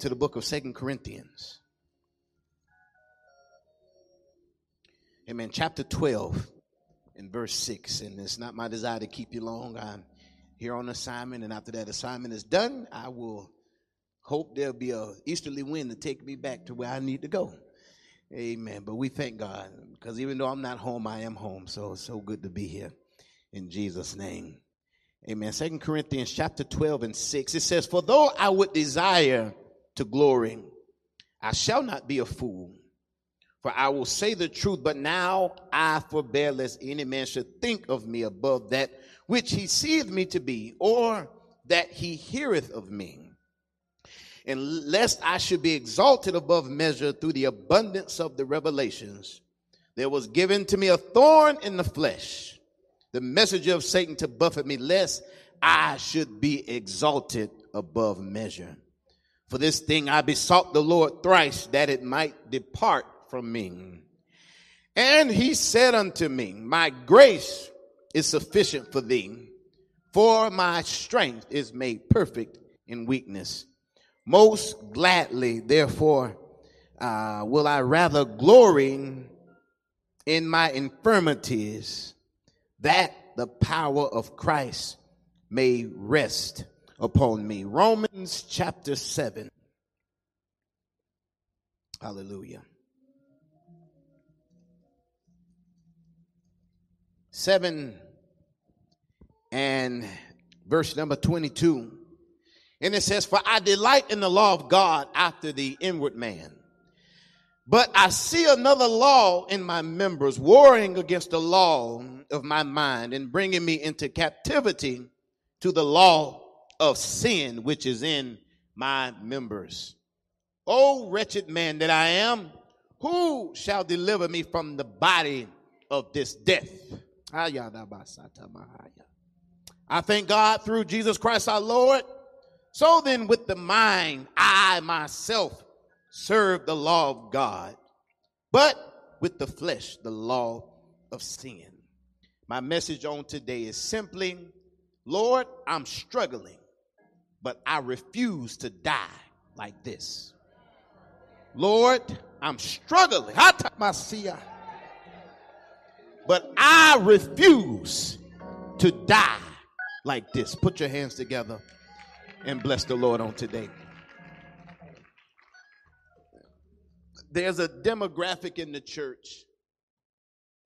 to the book of Second Corinthians. Amen. Chapter 12 and verse 6. And it's not my desire to keep you long. I'm here on assignment, and after that assignment is done, I will hope there'll be a easterly wind to take me back to where I need to go. Amen. But we thank God because even though I'm not home, I am home. So it's so good to be here in Jesus' name. Amen. Second Corinthians chapter 12 and 6. It says, For though I would desire to glory, I shall not be a fool. For I will say the truth, but now I forbear lest any man should think of me above that which he seeth me to be, or that he heareth of me. And lest I should be exalted above measure through the abundance of the revelations, there was given to me a thorn in the flesh, the messenger of Satan to buffet me, lest I should be exalted above measure. For this thing I besought the Lord thrice that it might depart from me. And he said unto me, My grace is sufficient for thee, for my strength is made perfect in weakness. Most gladly, therefore, uh, will I rather glory in my infirmities, that the power of Christ may rest upon me. Romans chapter 7. Hallelujah. 7 and verse number 22. And it says, For I delight in the law of God after the inward man. But I see another law in my members, warring against the law of my mind and bringing me into captivity to the law of sin which is in my members. O wretched man that I am, who shall deliver me from the body of this death? I thank God through Jesus Christ our Lord. So then, with the mind, I myself serve the law of God, but with the flesh, the law of sin. My message on today is simply Lord, I'm struggling, but I refuse to die like this. Lord, I'm struggling but I refuse to die like this. Put your hands together and bless the Lord on today. There's a demographic in the church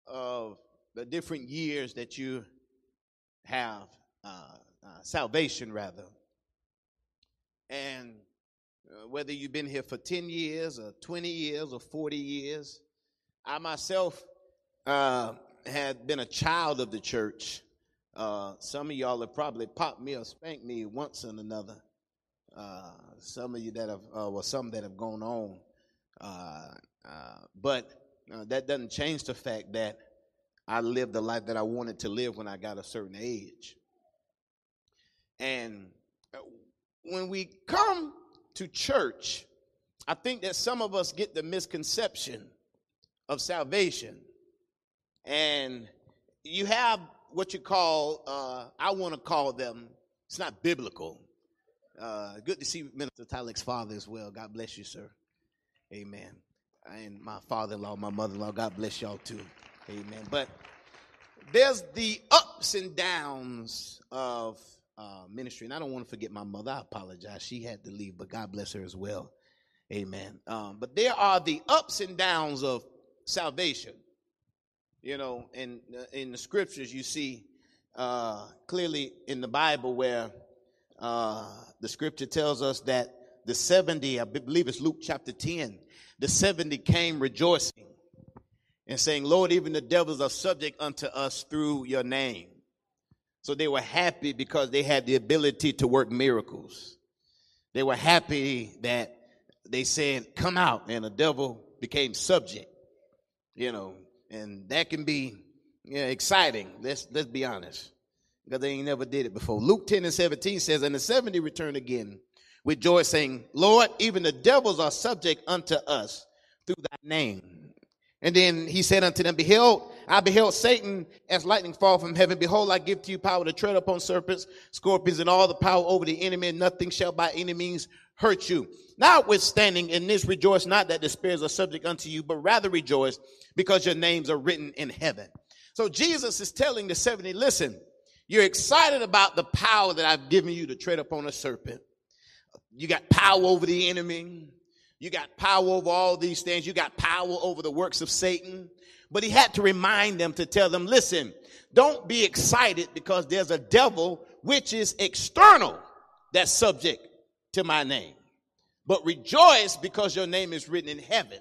of the different years that you have uh, uh, salvation, rather. And uh, whether you've been here for 10 years or 20 years or 40 years, I myself uh, had been a child of the church, uh, some of y'all have probably popped me or spanked me once and another. Uh, some of you that have, uh, well, some that have gone on. Uh, but that doesn't change the fact that I lived the life that I wanted to live when I got a certain age. And when we come to church, I think that some of us get the misconception of salvation and you have what you call, uh, I want to call them, it's not biblical. Uh, good to see Minister Tyleck's father as well. God bless you, sir. Amen. And my father in law, my mother in law, God bless y'all too. Amen. But there's the ups and downs of uh, ministry. And I don't want to forget my mother. I apologize. She had to leave, but God bless her as well. Amen. Um, but there are the ups and downs of salvation. You know, in in the scriptures, you see uh, clearly in the Bible where uh, the scripture tells us that the 70, I believe it's Luke chapter 10, the 70 came rejoicing and saying, Lord, even the devils are subject unto us through your name. So they were happy because they had the ability to work miracles. They were happy that they said, Come out, and the devil became subject. You know, and that can be yeah, exciting. Let's let's be honest, because they ain't never did it before. Luke 10 and 17 says, And the 70 returned again with joy, saying, Lord, even the devils are subject unto us through thy name. And then he said unto them, Behold, I beheld Satan as lightning fall from heaven. Behold, I give to you power to tread upon serpents, scorpions, and all the power over the enemy, and nothing shall by any means hurt you. Notwithstanding, in this rejoice not that the spirits are subject unto you, but rather rejoice because your names are written in heaven. So Jesus is telling the 70, listen, you're excited about the power that I've given you to tread upon a serpent. You got power over the enemy. You got power over all these things. You got power over the works of Satan. But he had to remind them to tell them, listen, don't be excited because there's a devil which is external that's subject to my name. But rejoice because your name is written in heaven.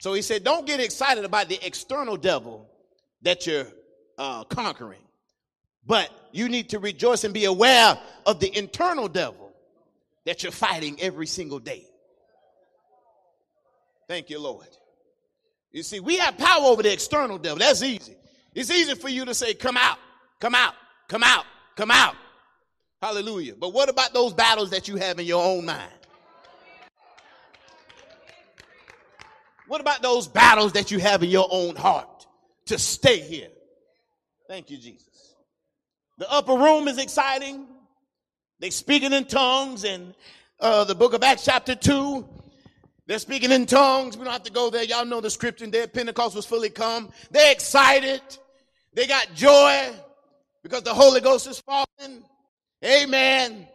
So he said, don't get excited about the external devil that you're uh, conquering. But you need to rejoice and be aware of the internal devil that you're fighting every single day. Thank you, Lord. You see, we have power over the external devil. That's easy. It's easy for you to say, come out, come out, come out, come out. Hallelujah. But what about those battles that you have in your own mind? What about those battles that you have in your own heart to stay here? Thank you, Jesus. The upper room is exciting. They speaking in tongues in uh, the book of Acts chapter 2. They're speaking in tongues. We don't have to go there. Y'all know the scripture there. Pentecost was fully come. They're excited. They got joy because the Holy Ghost is falling. Amen.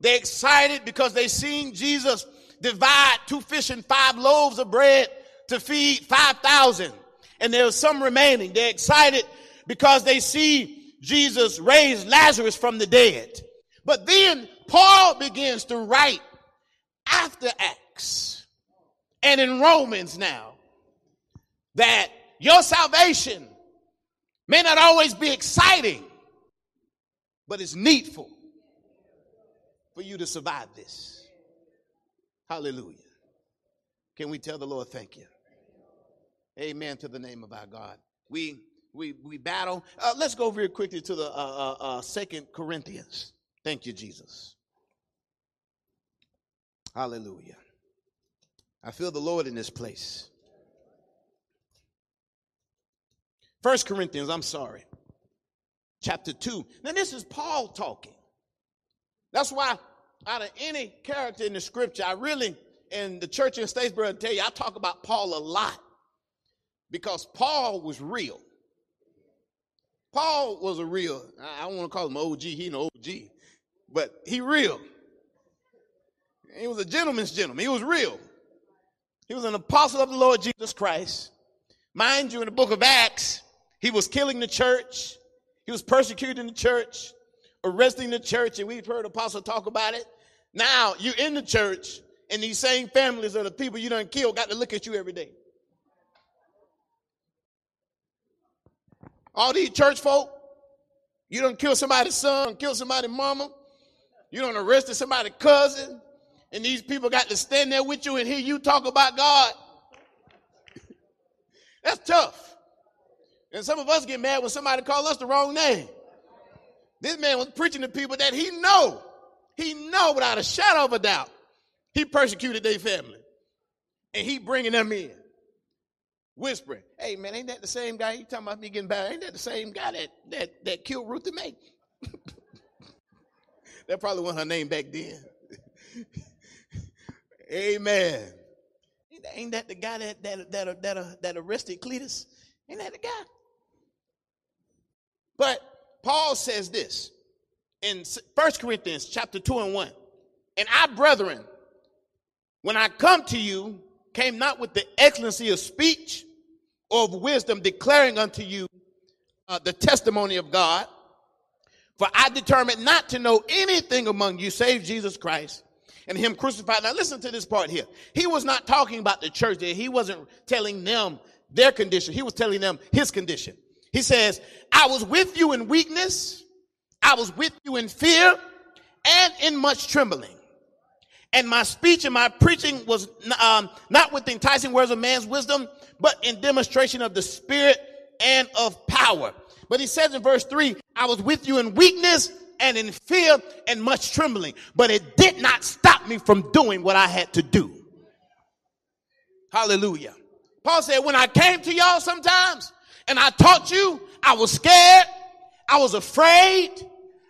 They're excited because they seen Jesus divide two fish and five loaves of bread to feed 5,000. And there's some remaining. They're excited because they see Jesus raise Lazarus from the dead. But then Paul begins to write after Acts and in Romans now that your salvation may not always be exciting, but it's needful for you to survive this. Hallelujah. Can we tell the Lord thank you? Amen to the name of our God. We we we battle. Uh, let's go very quickly to the uh, uh, uh, Second Corinthians. Thank you, Jesus. Hallelujah. I feel the Lord in this place. First Corinthians, I'm sorry chapter 2. Now, this is Paul talking. That's why, out of any character in the scripture, I really, in the church in Statesboro, I tell you, I talk about Paul a lot because Paul was real. Paul was a real, I don't want to call him OG, he an OG, but he real. He was a gentleman's gentleman. He was real. He was an apostle of the Lord Jesus Christ. Mind you, in the book of Acts, he was killing the church. He was persecuting the church, arresting the church, and we've heard Apostle talk about it. Now you're in the church, and these same families of the people you done killed got to look at you every day. All these church folk, you don't kill somebody's son, kill somebody's mama, you don't arrested somebody's cousin, and these people got to stand there with you and hear you talk about God. That's tough. And some of us get mad when somebody call us the wrong name. This man was preaching to people that he know, he know without a shadow of a doubt, he persecuted their family. And he bringing them in, whispering, hey man, ain't that the same guy? You talking about me getting bad? Ain't that the same guy that, that, that killed Ruth and May? that probably wasn't her name back then. Amen. Ain't that the guy that, that, that, that, that arrested Cletus? Ain't that the guy? But Paul says this in 1 Corinthians chapter 2 and 1. And I, brethren, when I come to you, came not with the excellency of speech or of wisdom, declaring unto you uh, the testimony of God. For I determined not to know anything among you save Jesus Christ and him crucified. Now listen to this part here. He was not talking about the church there. He wasn't telling them their condition. He was telling them his condition. He says, I was with you in weakness, I was with you in fear, and in much trembling. And my speech and my preaching was um, not with enticing words of man's wisdom, but in demonstration of the Spirit and of power. But he says in verse 3 I was with you in weakness and in fear and much trembling, but it did not stop me from doing what I had to do. Hallelujah. Paul said, When I came to y'all sometimes, And I taught you I was scared, I was afraid,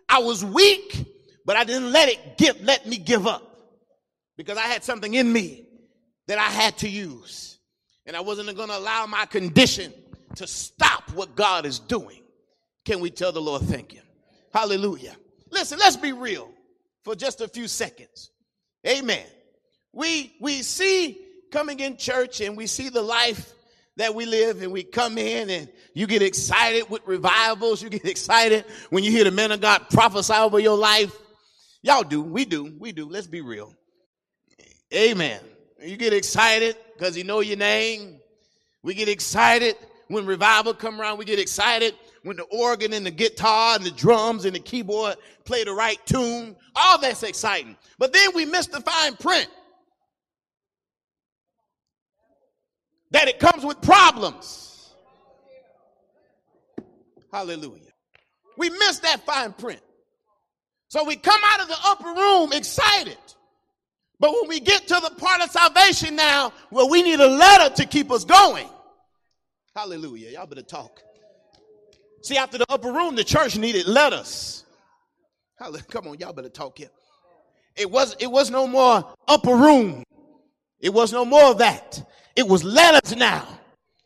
I was weak, but I didn't let it give, let me give up because I had something in me that I had to use. And I wasn't going to allow my condition to stop what God is doing. Can we tell the Lord thank you? Hallelujah. Listen, let's be real for just a few seconds. Amen. We we see coming in church and we see the life that we live and we come in and you get excited with revivals. You get excited when you hear the men of God prophesy over your life. Y'all do. We do. We do. Let's be real. Amen. You get excited because you know your name. We get excited when revival come around. We get excited when the organ and the guitar and the drums and the keyboard play the right tune. All that's exciting. But then we miss the fine print. that it comes with problems. Hallelujah. We miss that fine print. So we come out of the upper room excited. But when we get to the part of salvation now where we need a letter to keep us going. Hallelujah. Y'all better talk. See, after the upper room, the church needed letters. Come on, y'all better talk here. It was it was no more upper room. It was no more of that. It was letters now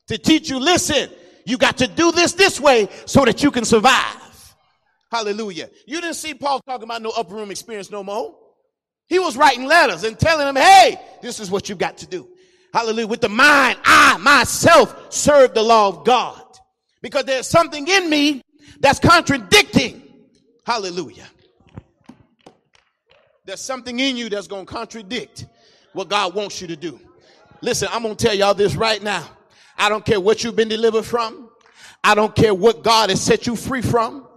to teach you, listen, you got to do this this way so that you can survive. Hallelujah. You didn't see Paul talking about no upper room experience no more. He was writing letters and telling them, hey, this is what you got to do. Hallelujah. With the mind, I myself serve the law of God because there's something in me that's contradicting. Hallelujah. There's something in you that's going to contradict what God wants you to do. Listen, I'm going to tell y'all this right now. I don't care what you've been delivered from. I don't care what God has set you free from.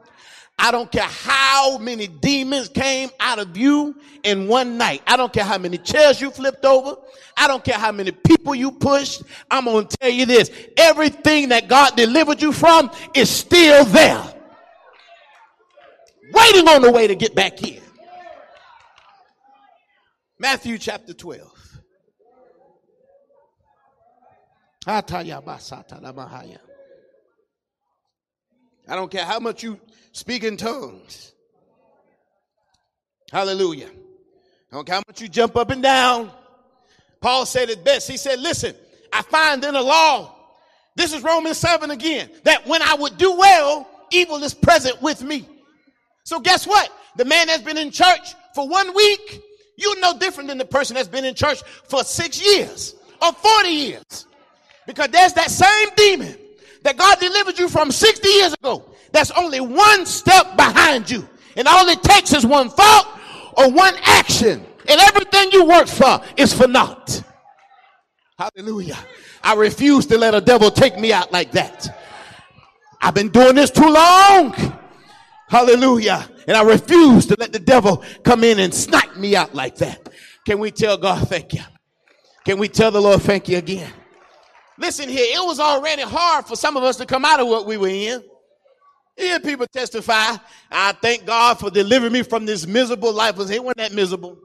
I don't care how many demons came out of you in one night. I don't care how many chairs you flipped over. I don't care how many people you pushed. I'm going to tell you this. Everything that God delivered you from is still there. Waiting on the way to get back in. Matthew chapter 12. I don't care how much you speak in tongues. Hallelujah. I don't care how much you jump up and down. Paul said it best. He said, Listen, I find in the law, this is Romans 7 again, that when I would do well, evil is present with me. So guess what? The man that's been in church for one week, you're no different than the person that's been in church for six years or 40 years. Because there's that same demon that God delivered you from 60 years ago. That's only one step behind you. And all it takes is one thought or one action. And everything you work for is for naught. Hallelujah. I refuse to let a devil take me out like that. I've been doing this too long. Hallelujah. And I refuse to let the devil come in and snipe me out like that. Can we tell God thank you? Can we tell the Lord thank you again? Listen here, it was already hard for some of us to come out of what we were in. Hear people testify, I thank God for delivering me from this miserable life. It wasn't that miserable.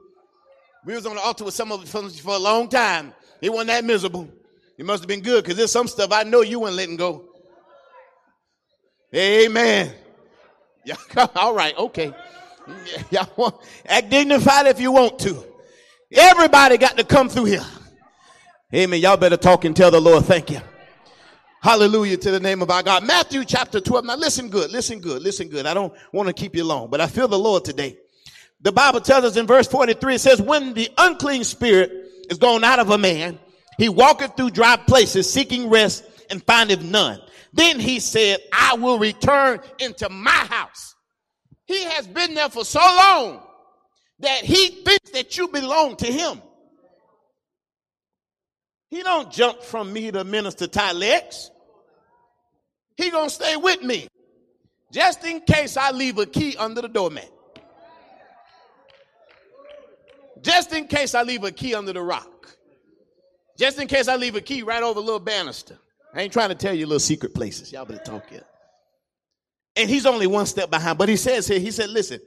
We was on the altar with some of us for a long time. It wasn't that miserable. It must have been good because there's some stuff I know you weren't letting go. Amen. All right, okay. Y'all act dignified if you want to. Everybody got to come through here. Amen. Y'all better talk and tell the Lord thank you. Hallelujah to the name of our God. Matthew chapter 12. Now listen good, listen good, listen good. I don't want to keep you long, but I feel the Lord today. The Bible tells us in verse 43, it says, when the unclean spirit is gone out of a man, he walketh through dry places seeking rest and findeth none. Then he said, I will return into my house. He has been there for so long that he thinks that you belong to him. He don't jump from me to minister legs. He gonna stay with me. Just in case I leave a key under the doormat. Just in case I leave a key under the rock. Just in case I leave a key right over little banister. I ain't trying to tell you little secret places. Y'all better talk here. And he's only one step behind. But he says here, he said, listen,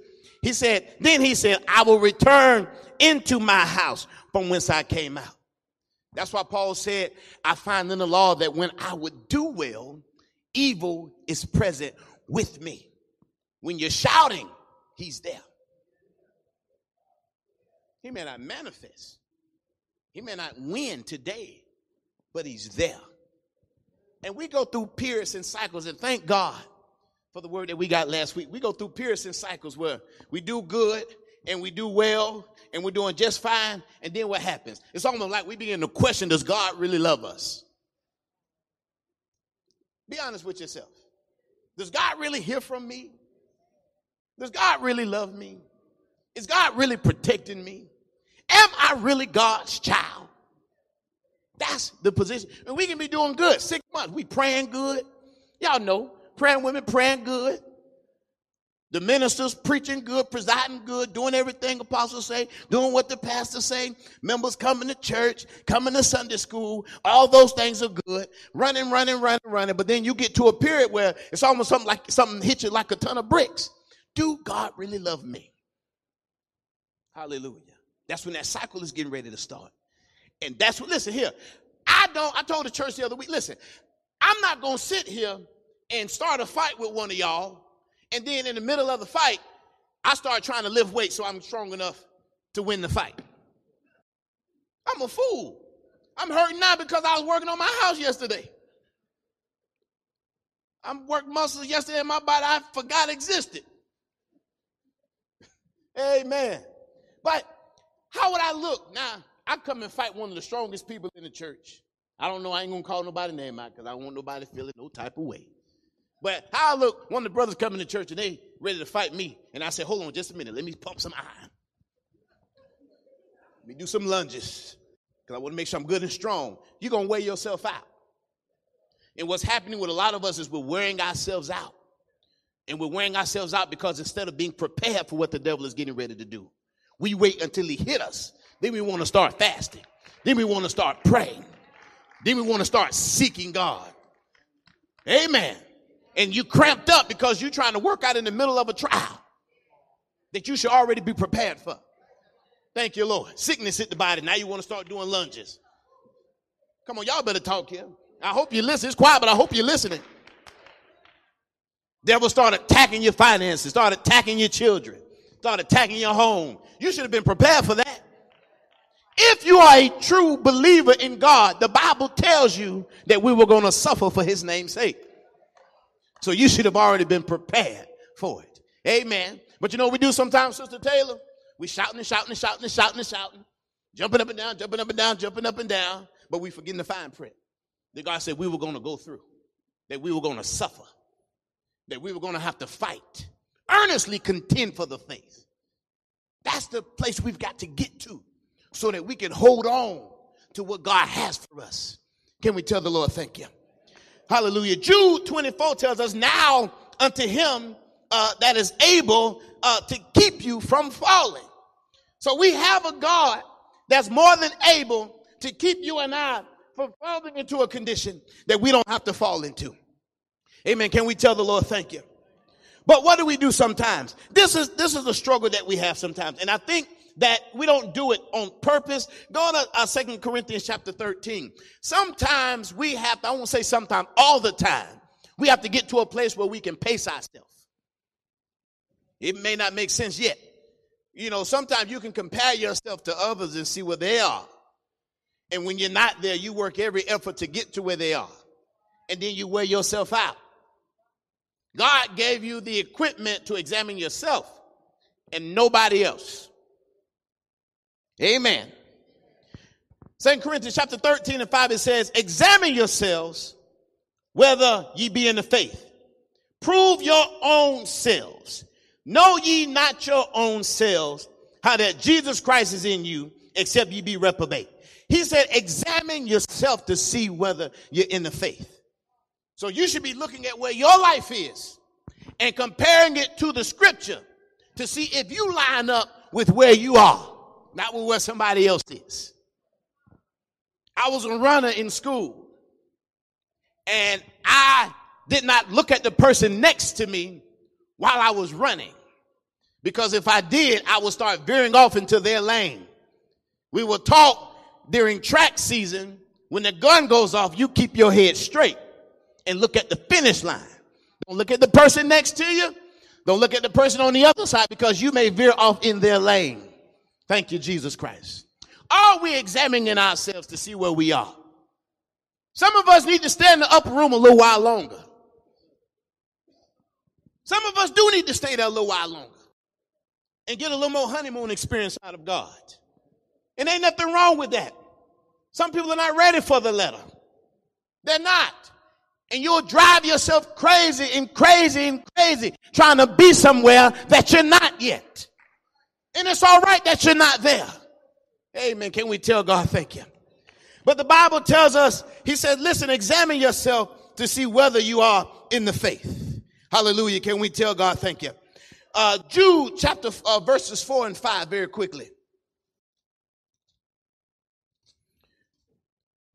he said, then he said, I will return into my house from whence I came out. That's why Paul said, I find in the law that when I would do well, evil is present with me. When you're shouting, he's there. He may not manifest, he may not win today, but he's there. And we go through periods and cycles, and thank God for the word that we got last week. We go through periods and cycles where we do good and we do well and we're doing just fine, and then what happens? It's almost like we begin to question does God really love us? Be honest with yourself. Does God really hear from me? Does God really love me? Is God really protecting me? Am I really God's child? That's the position. And we can be doing good. Six months. We praying good. Y'all know. Praying women praying good. The ministers preaching good, presiding good, doing everything apostles say, doing what the pastors say, members coming to church, coming to Sunday school, all those things are good. Running, running, running, running. But then you get to a period where it's almost something like something hits you like a ton of bricks. Do God really love me? Hallelujah. That's when that cycle is getting ready to start. And that's what, listen here. I don't, I told the church the other week, listen, I'm not going to sit here and start a fight with one of y'all and then in the middle of the fight, I start trying to lift weight so I'm strong enough to win the fight. I'm a fool. I'm hurting now because I was working on my house yesterday. I'm working muscles yesterday in my body I forgot existed. Amen. But how would I look now? I come and fight one of the strongest people in the church. I don't know. I ain't gonna call nobody name out because I want nobody feeling no type of way. But I look, one of the brothers coming to church and they ready to fight me. And I said, hold on just a minute. Let me pump some iron. Let me do some lunges. Because I want to make sure I'm good and strong. You're going to wear yourself out. And what's happening with a lot of us is we're wearing ourselves out. And we're wearing ourselves out because instead of being prepared for what the devil is getting ready to do, we wait until he hit us. Then we want to start fasting. Then we want to start praying. Then we want to start seeking God. Amen and you cramped up because you're trying to work out in the middle of a trial that you should already be prepared for. Thank you, Lord. Sickness hit the body. Now you want to start doing lunges. Come on, y'all better talk here. I hope you listen. It's quiet, but I hope you're listening. Devil start attacking your finances, start attacking your children, start attacking your home. You should have been prepared for that. If you are a true believer in God, the Bible tells you that we were going to suffer for his name's sake. So you should have already been prepared for it. Amen. But you know what we do sometimes, Sister Taylor? We shouting and shouting and shouting and shouting and shouting, jumping up and down, jumping up and down, jumping up and down, but we forgetting the fine print. That God said we were going to go through, that we were going to suffer, that we were going to have to fight, earnestly contend for the faith. That's the place we've got to get to so that we can hold on to what God has for us. Can we tell the Lord thank you? Hallelujah. Jude 24 tells us now unto him uh, that is able uh, to keep you from falling. So we have a God that's more than able to keep you and I from falling into a condition that we don't have to fall into. Amen. Can we tell the Lord thank you? But what do we do sometimes? This is this is a struggle that we have sometimes. And I think that we don't do it on purpose. Go to uh, 2 Corinthians chapter 13. Sometimes we have to, I won't say sometimes, all the time, we have to get to a place where we can pace ourselves. It may not make sense yet. You know, sometimes you can compare yourself to others and see where they are. And when you're not there, you work every effort to get to where they are. And then you wear yourself out. God gave you the equipment to examine yourself and nobody else. Amen. Second Corinthians chapter 13 and 5, it says, Examine yourselves whether ye be in the faith. Prove your own selves. Know ye not your own selves, how that Jesus Christ is in you, except ye be reprobate. He said, examine yourself to see whether you're in the faith. So you should be looking at where your life is and comparing it to the scripture to see if you line up with where you are not with where somebody else is. I was a runner in school, and I did not look at the person next to me while I was running. Because if I did, I would start veering off into their lane. We were taught during track season when the gun goes off, you keep your head straight. and look at the finish line. Don't look at the person next to you. Don't look at the person on the other side because you may veer off in their lane. Thank you, Jesus Christ. Are we examining ourselves to see where we are? Some of us need to stay in the upper room a little while longer. Some of us do need to stay there a little while longer and get a little more honeymoon experience out of God. And ain't nothing wrong with that. Some people are not ready for the letter. They're not. And you'll drive yourself crazy and crazy and crazy trying to be somewhere that you're not yet. And it's all right that you're not there. Amen. Can we tell God thank you? But the Bible tells us, He said, listen, examine yourself to see whether you are in the faith. Hallelujah. Can we tell God thank you? Uh, Jude chapter uh, verses four and five very quickly.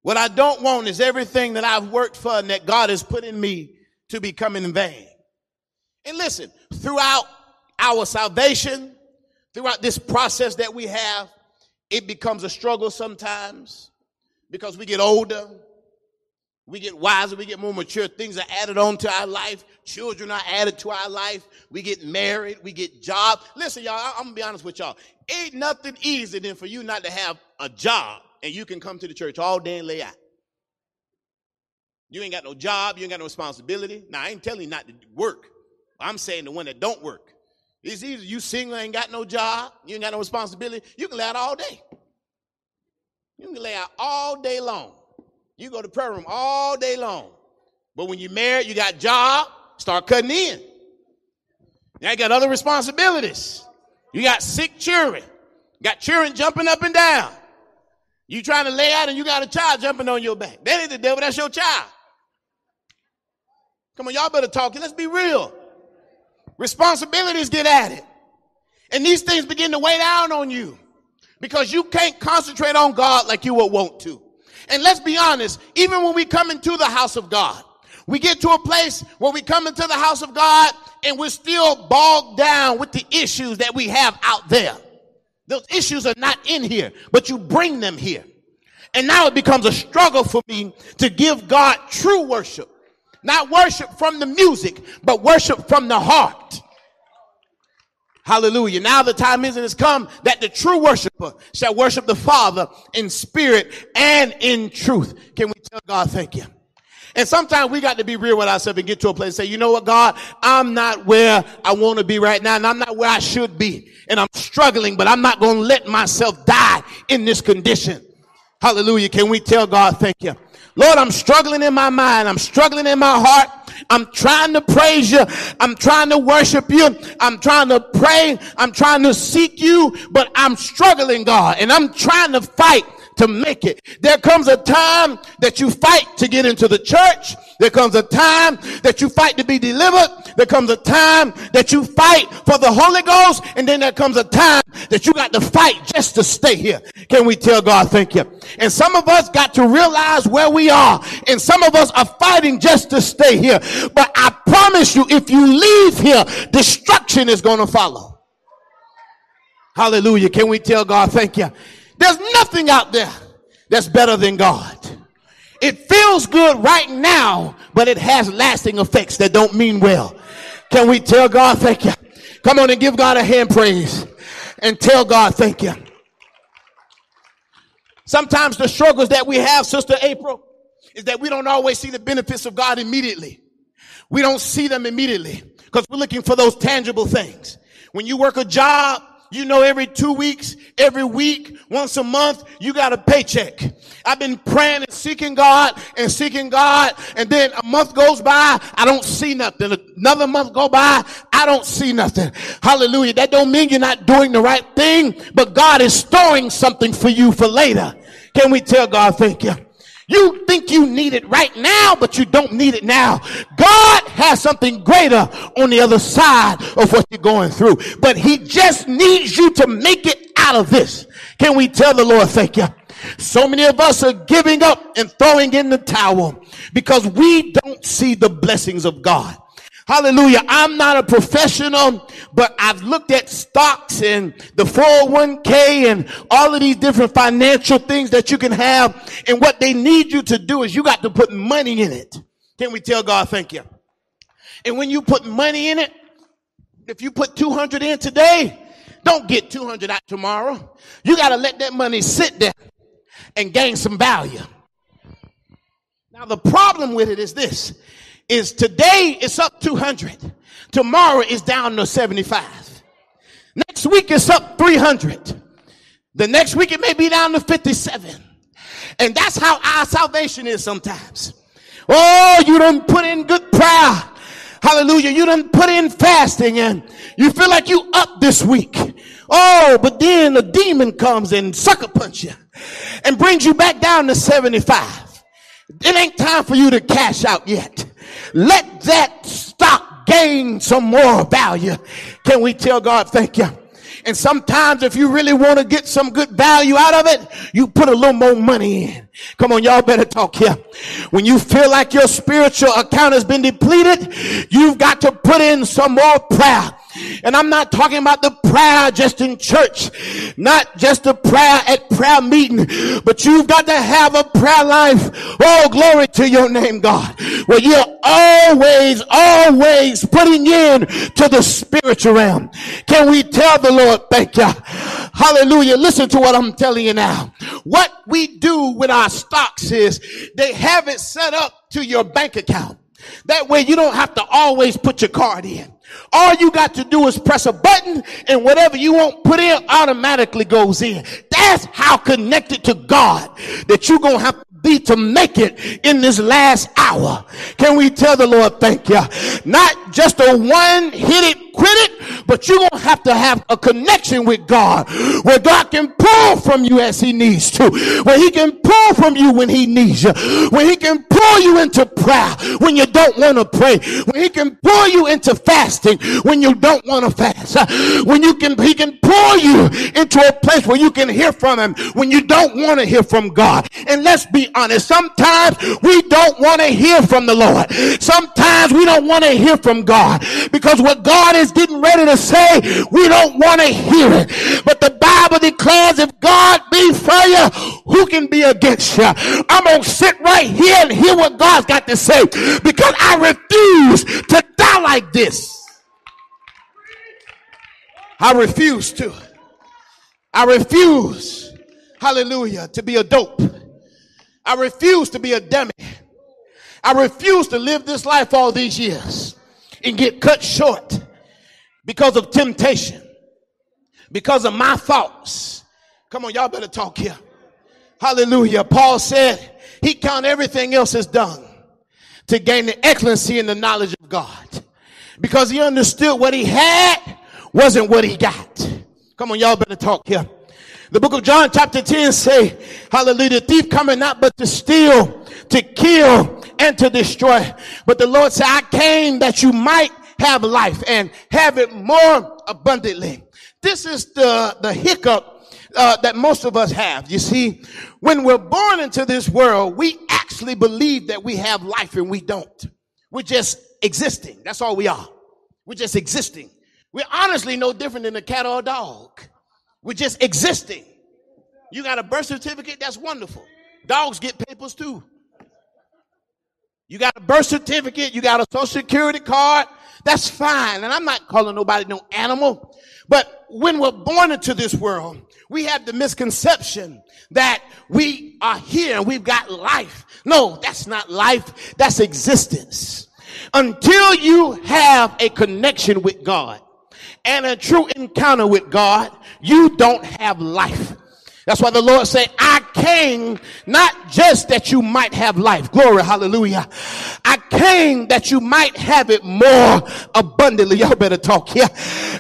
What I don't want is everything that I've worked for and that God has put in me to be coming in vain. And listen, throughout our salvation, throughout this process that we have, it becomes a struggle sometimes because we get older, we get wiser, we get more mature. Things are added on to our life. Children are added to our life. We get married, we get job. Listen, y'all, I'm gonna be honest with y'all. Ain't nothing easier than for you not to have a job and you can come to the church all day and lay out. You ain't got no job, you ain't got no responsibility. Now, I ain't telling you not to work. I'm saying the one that don't work. It's easy. You single, ain't got no job, you ain't got no responsibility. You can lay out all day. You can lay out all day long. You go to prayer room all day long. But when you're married, you got job, start cutting in. Now you got other responsibilities. You got sick children. Got children jumping up and down. You trying to lay out and you got a child jumping on your back. That ain't the devil, that's your child. Come on, y'all better talk. Let's be real. Responsibilities get added. And these things begin to weigh down on you because you can't concentrate on God like you would want to. And let's be honest, even when we come into the house of God, we get to a place where we come into the house of God and we're still bogged down with the issues that we have out there. Those issues are not in here, but you bring them here. And now it becomes a struggle for me to give God true worship. Not worship from the music, but worship from the heart. Hallelujah. Now the time is and has come that the true worshiper shall worship the Father in spirit and in truth. Can we tell God thank you? And sometimes we got to be real with ourselves and get to a place and say, you know what, God, I'm not where I want to be right now and I'm not where I should be. And I'm struggling, but I'm not going to let myself die in this condition. Hallelujah. Can we tell God thank you? Lord, I'm struggling in my mind. I'm struggling in my heart. I'm trying to praise you. I'm trying to worship you. I'm trying to pray. I'm trying to seek you, but I'm struggling, God, and I'm trying to fight to make it. There comes a time that you fight to get into the church. There comes a time that you fight to be delivered. There comes a time that you fight for the Holy Ghost. And then there comes a time that you got to fight just to stay here. Can we tell God thank you? And some of us got to realize where we are. And some of us are fighting just to stay here. But I promise you, if you leave here, destruction is going to follow. Hallelujah. Can we tell God thank you? There's nothing out there that's better than God. It feels good right now, but it has lasting effects that don't mean well. Can we tell God thank you? Come on and give God a hand praise and tell God thank you. Sometimes the struggles that we have, Sister April, is that we don't always see the benefits of God immediately. We don't see them immediately because we're looking for those tangible things. When you work a job, you know, every two weeks, every week, once a month, you got a paycheck. I've been praying and seeking God and seeking God. And then a month goes by, I don't see nothing. Another month go by, I don't see nothing. Hallelujah. That don't mean you're not doing the right thing, but God is storing something for you for later. Can we tell God thank you? You think you need it right now, but you don't need it now. God has something greater on the other side of what you're going through, but he just needs you to make it out of this. Can we tell the Lord thank you? So many of us are giving up and throwing in the towel because we don't see the blessings of God. Hallelujah. I'm not a professional, but I've looked at stocks and the 401k and all of these different financial things that you can have. And what they need you to do is you got to put money in it. Can we tell God thank you? And when you put money in it, if you put 200 in today, don't get 200 out tomorrow. You got to let that money sit there and gain some value. Now the problem with it is this is today it's up 200. Tomorrow it's down to 75. Next week it's up 300. The next week it may be down to 57. And that's how our salvation is sometimes. Oh, you don't put in good prayer. Hallelujah. You done put in fasting and you feel like you up this week. Oh, but then a demon comes and sucker punch you and brings you back down to 75. It ain't time for you to cash out yet. Let that stock gain some more value. Can we tell God thank you? And sometimes if you really want to get some good value out of it, you put a little more money in. Come on, y'all better talk here. When you feel like your spiritual account has been depleted, you've got to put in some more prayer. And I'm not talking about the prayer just in church, not just a prayer at prayer meeting, but you've got to have a prayer life. Oh, glory to your name, God. Where you're always, always putting in to the spiritual realm. Can we tell the Lord, thank you? Hallelujah. Listen to what I'm telling you now. What we do with our stocks is they have it set up to your bank account. That way you don't have to always put your card in. All you got to do is press a button and whatever you want put in automatically goes in. That's how connected to God that you're going to have to be to make it in this last hour. Can we tell the Lord thank you? Not just a one hit it, quit it, but you're going to have to have a connection with God where God can pull from you as he needs to, where he can pull from you when he needs you, where he can pull you into prayer when you don't want to pray, where he can pull you into fasting when you don't want to fast, when you can, he can pull you into a place where you can hear from him when you don't want to hear from God. And let's be honest. Sometimes we don't want to hear from the Lord. Sometimes we don't want to hear from God because what God is getting ready to say, we don't want to hear it. But the Bible declares if God be for you, who can be against you? I'm going to sit right here and hear what God's got to say because I refuse to die like this. I refuse to. I refuse, hallelujah, to be a dope. I refuse to be a dummy. I refuse to live this life all these years and get cut short because of temptation, because of my faults. Come on, y'all better talk here. Hallelujah. Paul said he count everything else as dung to gain the excellency and the knowledge of God because he understood what he had wasn't what he got. Come on, y'all better talk here. The book of John chapter 10 say, hallelujah, the thief coming not but to steal, to kill, and to destroy. But the Lord said, I came that you might have life and have it more abundantly. This is the, the hiccup uh, that most of us have. You see, when we're born into this world, we actually believe that we have life and we don't. We're just existing. That's all we are. We're just existing. We're honestly no different than a cat or a dog. We're just existing. You got a birth certificate? That's wonderful. Dogs get papers too. You got a birth certificate, you got a social security card. That's fine. And I'm not calling nobody no animal. But when we're born into this world, we have the misconception that we are here and we've got life. No, that's not life. That's existence. Until you have a connection with God, and a true encounter with God, you don't have life. That's why the Lord said, I came not just that you might have life. Glory, hallelujah. I came that you might have it more abundantly. Y'all better talk here.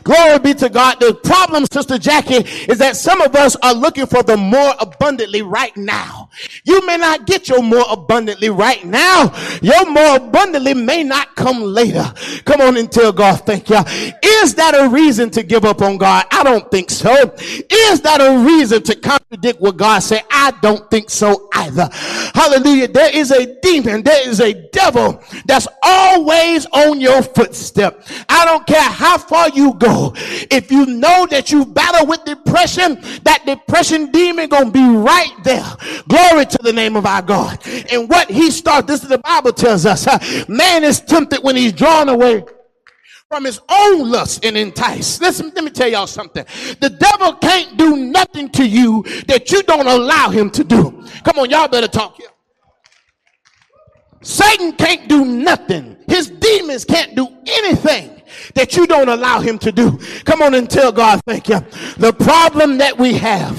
Glory be to God. The problem, Sister Jackie, is that some of us are looking for the more abundantly right now. You may not get your more abundantly right now. Your more abundantly may not come later. Come on and tell God, thank you. Is that a reason to give up on God? I don't think so. Is that a reason to come contradict what God said? I don't think so either. Hallelujah. There is a demon, there is a devil that's always on your footstep. I don't care how far you go. If you know that you battle with depression, that depression demon gonna be right there. Glory to the name of our God. And what he starts, this is the Bible tells us, man is tempted when he's drawn away from his own lust and entice. Listen, let me tell y'all something. The devil can't do nothing to you that you don't allow him to do. Come on, y'all better talk here. Satan can't do nothing. His demons can't do anything that you don't allow him to do. Come on and tell God, thank you. The problem that we have,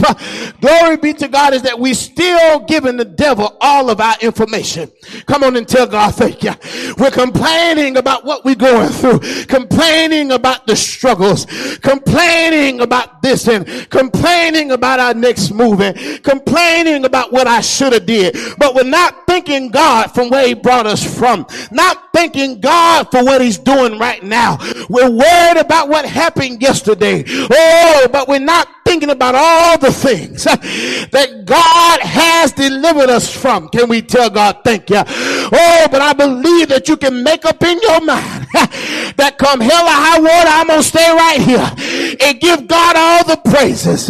glory be to God, is that we still giving the devil all of our information. Come on and tell God, thank you. We're complaining about what we're going through, complaining about the struggles, complaining about this and complaining about our next moving, complaining about what I should have did, but we're not thanking God from where he brought us from, not thanking God for what he's doing right now. We're worried about what happened yesterday. Oh, but we're not thinking about all the things that God has delivered us from. Can we tell God thank you? Oh, but I believe that you can make up in your mind that come hell or high water, I'm going to stay right here and give God all the praises.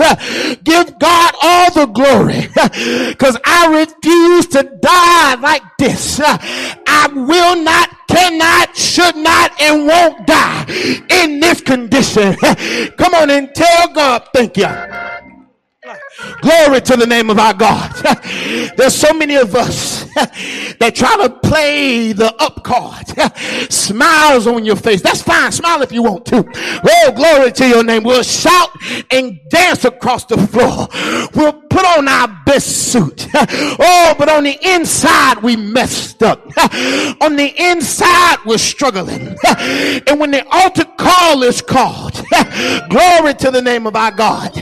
Give God all the glory because I refuse to die like this. I will not cannot, should not, and won't die in this condition. Come on and tell God, thank you. Glory to the name of our God. There's so many of us that try to play the up card. Smiles on your face. That's fine. Smile if you want to. Oh, glory to your name. We'll shout and dance across the floor. We'll put on our best suit. Oh, but on the inside, we messed up. On the inside, we're struggling. And when the altar call is called, glory to the name of our God.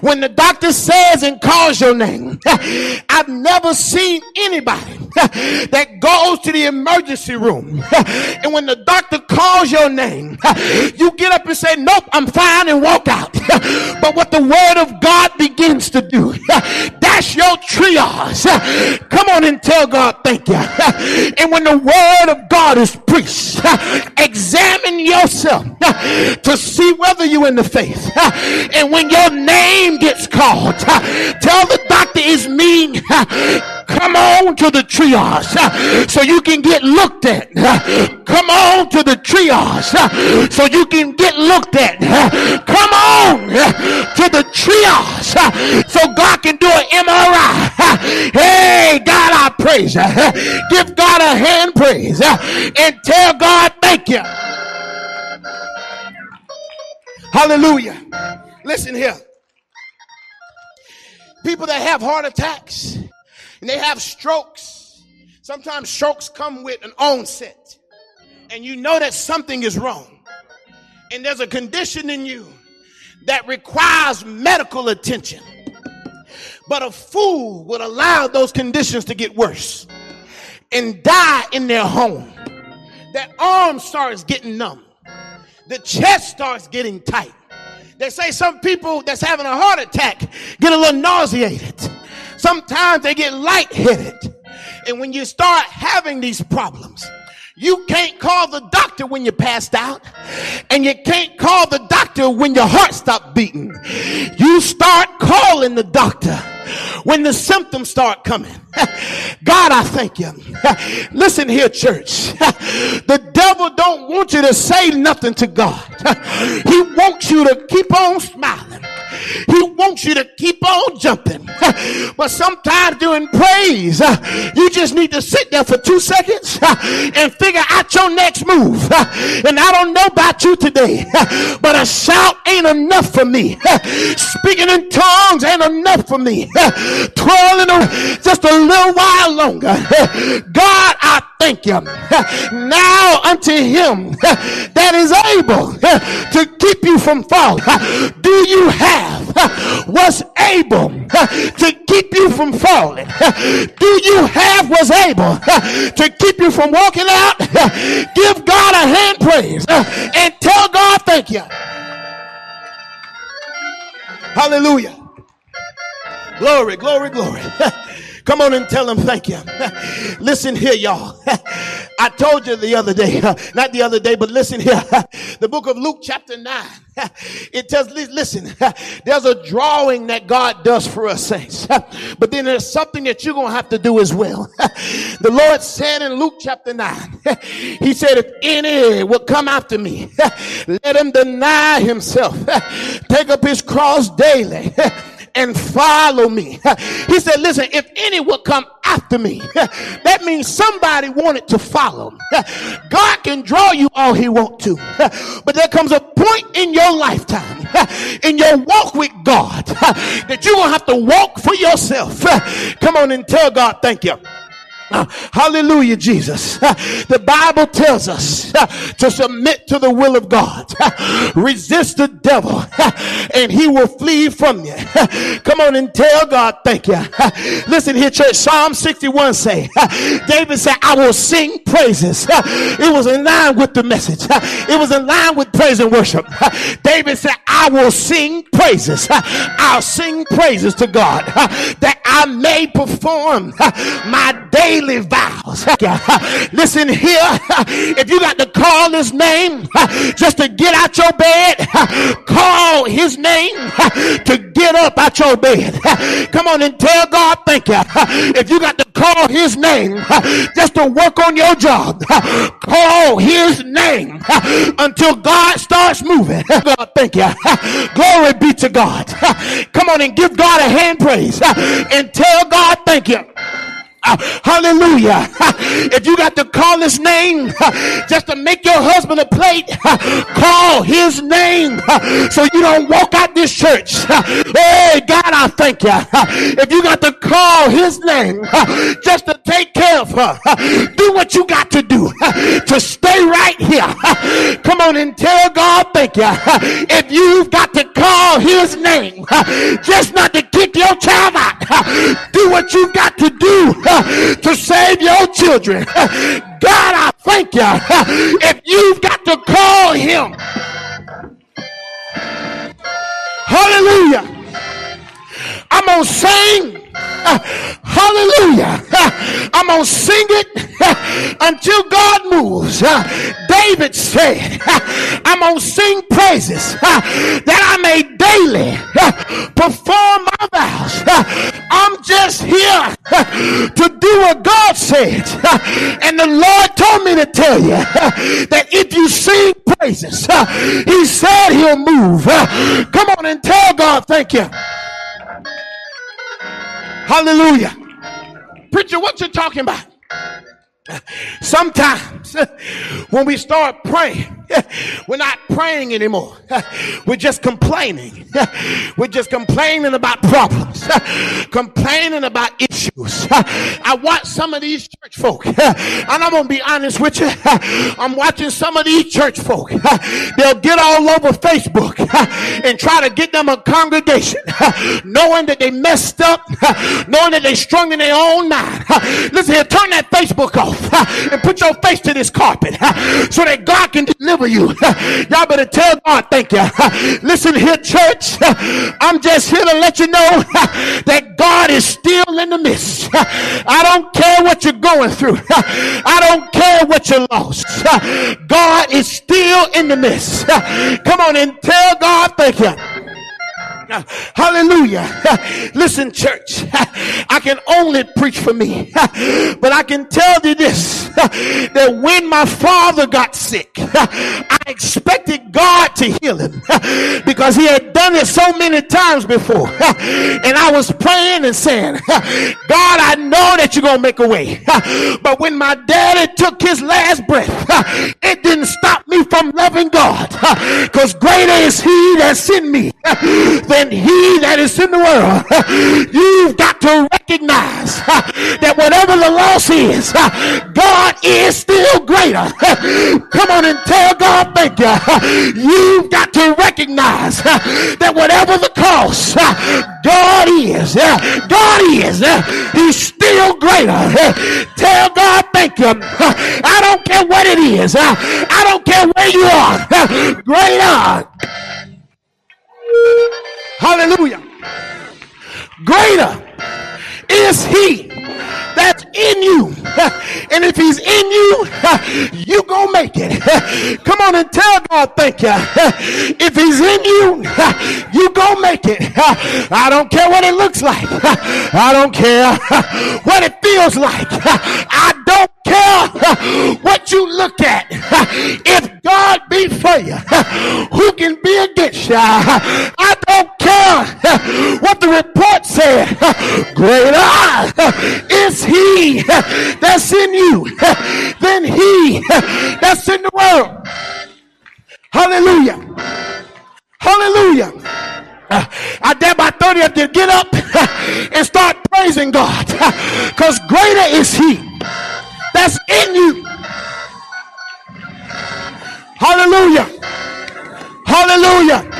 When the doctor says and calls your name, I've never seen anybody that goes to the emergency room. And when the doctor calls your name, you get up and say, Nope, I'm fine, and walk out. But what the word of God begins to do, that's your triage. Come on and tell God, thank you. And when the word of God is preached, examine yourself to see whether you're in the faith. And when your name gets called, tell the doctor it's me. Come on to the triage uh, so you can get looked at. Uh, come on to the triage uh, so you can get looked at. Come on to the triage so God can do an MRI. Hey, God, I praise you. Give God a hand praise and tell God thank you. Hallelujah. Listen here. People that have heart attacks and they have strokes. Sometimes strokes come with an onset, and you know that something is wrong, and there's a condition in you that requires medical attention. But a fool would allow those conditions to get worse and die in their home. That arm starts getting numb, the chest starts getting tight. They say some people that's having a heart attack get a little nauseated. Sometimes they get lightheaded. And when you start having these problems, you can't call the doctor when you're passed out, and you can't call the doctor when your heart stopped beating. You start calling the doctor when the symptoms start coming. God, I thank you. Listen here, church. The devil don't want you to say nothing to God. He wants you to keep on smiling. He wants you to keep on jumping. But sometimes during praise, uh, you just need to sit there for two seconds and figure out your next move. And I don't know about you today, but a shout ain't enough for me. Speaking in tongues ain't enough for me. Twirling just a little while longer. God, I thank you. Now unto him that is able to keep you from falling. Do you have what's able to keep you from falling? Do you have was able to keep you from walking out? Give God a hand praise and tell God thank you. Hallelujah. Glory, glory, glory. Come on and tell him thank you. Listen here, y'all. I told you the other day, not the other day, but listen here. The book of Luke, chapter 9, it tells, listen, there's a drawing that God does for us, saints. But then there's something that you're going to have to do as well. The Lord said in Luke chapter 9, He said, If any will come after me, let him deny himself, take up his cross daily and follow me. He said, listen, if any will come after me, that means somebody wanted to follow. God can draw you all he want to, but there comes a point in your lifetime, in your walk with God, that you're going to have to walk for yourself. Come on and tell God, thank you. Ah, hallelujah, Jesus. Ah, the Bible tells us ah, to submit to the will of God. Resist the devil and he will flee from you. Come on and tell God, thank you. Listen here, church. Psalm 61 say, David said, I will sing praises. It was in line with the message. It was in line with praise and worship. David said, I will sing praises. I'll sing praises to God that I may perform my daily daily vows. Listen here, if you got to call his name just to get out your bed, call his name to get up out your bed. Come on and tell God thank you. If you got to call his name just to work on your job, call his name until God starts moving. God thank you. Glory be to God. Come on and give God a hand praise and tell God thank you. Hallelujah. If you got to call his name just to make your husband a plate, call his name so you don't walk out this church. Hey, God, I thank you. If you got to call his name just to take care of her, do what you got to do to stay right here. Come on and tell God, thank you. If you've got to call his name just not to kick your child out, do what you've got to do Uh, to save your children. God, I thank you. If you've got to call him, hallelujah. I'm going to sing. hallelujah. I'm going to sing it until God moves. David said, I'm going to sing praises that I may daily perform my vows. I'm just here to do what God said. And the Lord told me to tell you that if you sing praises, He said He'll move. Come on and tell God, thank you. Hallelujah. Preacher, what you talking about? Sometimes when we start praying, we're not praying anymore. We're just complaining. We're just complaining about problems, complaining about issues. I watch some of these church folk, and I'm going to be honest with you. I'm watching some of these church folk. They'll get all over Facebook and try to get them a congregation, knowing that they messed up, knowing that they strung in their own mind. Listen here, turn that Facebook off and put your face to this carpet so that God can deliver you. Y'all better tell God, thank you. Listen here, church. I'm just here to let you know that God is still in the midst. I don't care what you're going through. I don't care what you lost. God is still in the midst. Come on and tell God, thank you. Hallelujah. Listen, church, I can only preach for me, but I can tell you this that when my father got sick, I expected God to heal him because he had done it so many times before. And I was praying and saying, God, I know that you're going to make a way. But when my daddy took his last breath, it didn't stop me from loving God because greater is he that sent me than he that is in the world. You've got to recognize that whatever the loss is, God is still greater. Come on and tell God thank you. You've got to recognize that whatever the cost, God is. God is. He's still greater. Tell God thank you. I don't care what it is. I don't care where you are. Greater. Hallelujah. Greater is he that's in you And if he's in you, you gonna make it. Come on and tell God thank you. If he's in you, you gonna make it. I don't care what it looks like. I don't care what it feels like. I don't care what you look at. If God be for you, who can be against you? I don't care what the report said. Greater ah, is he that's in you than he that's in the world. Hallelujah. Hallelujah. Ah, I dare my 30th to get up and start praising God because greater is he that's in you. Hallelujah. Hallelujah.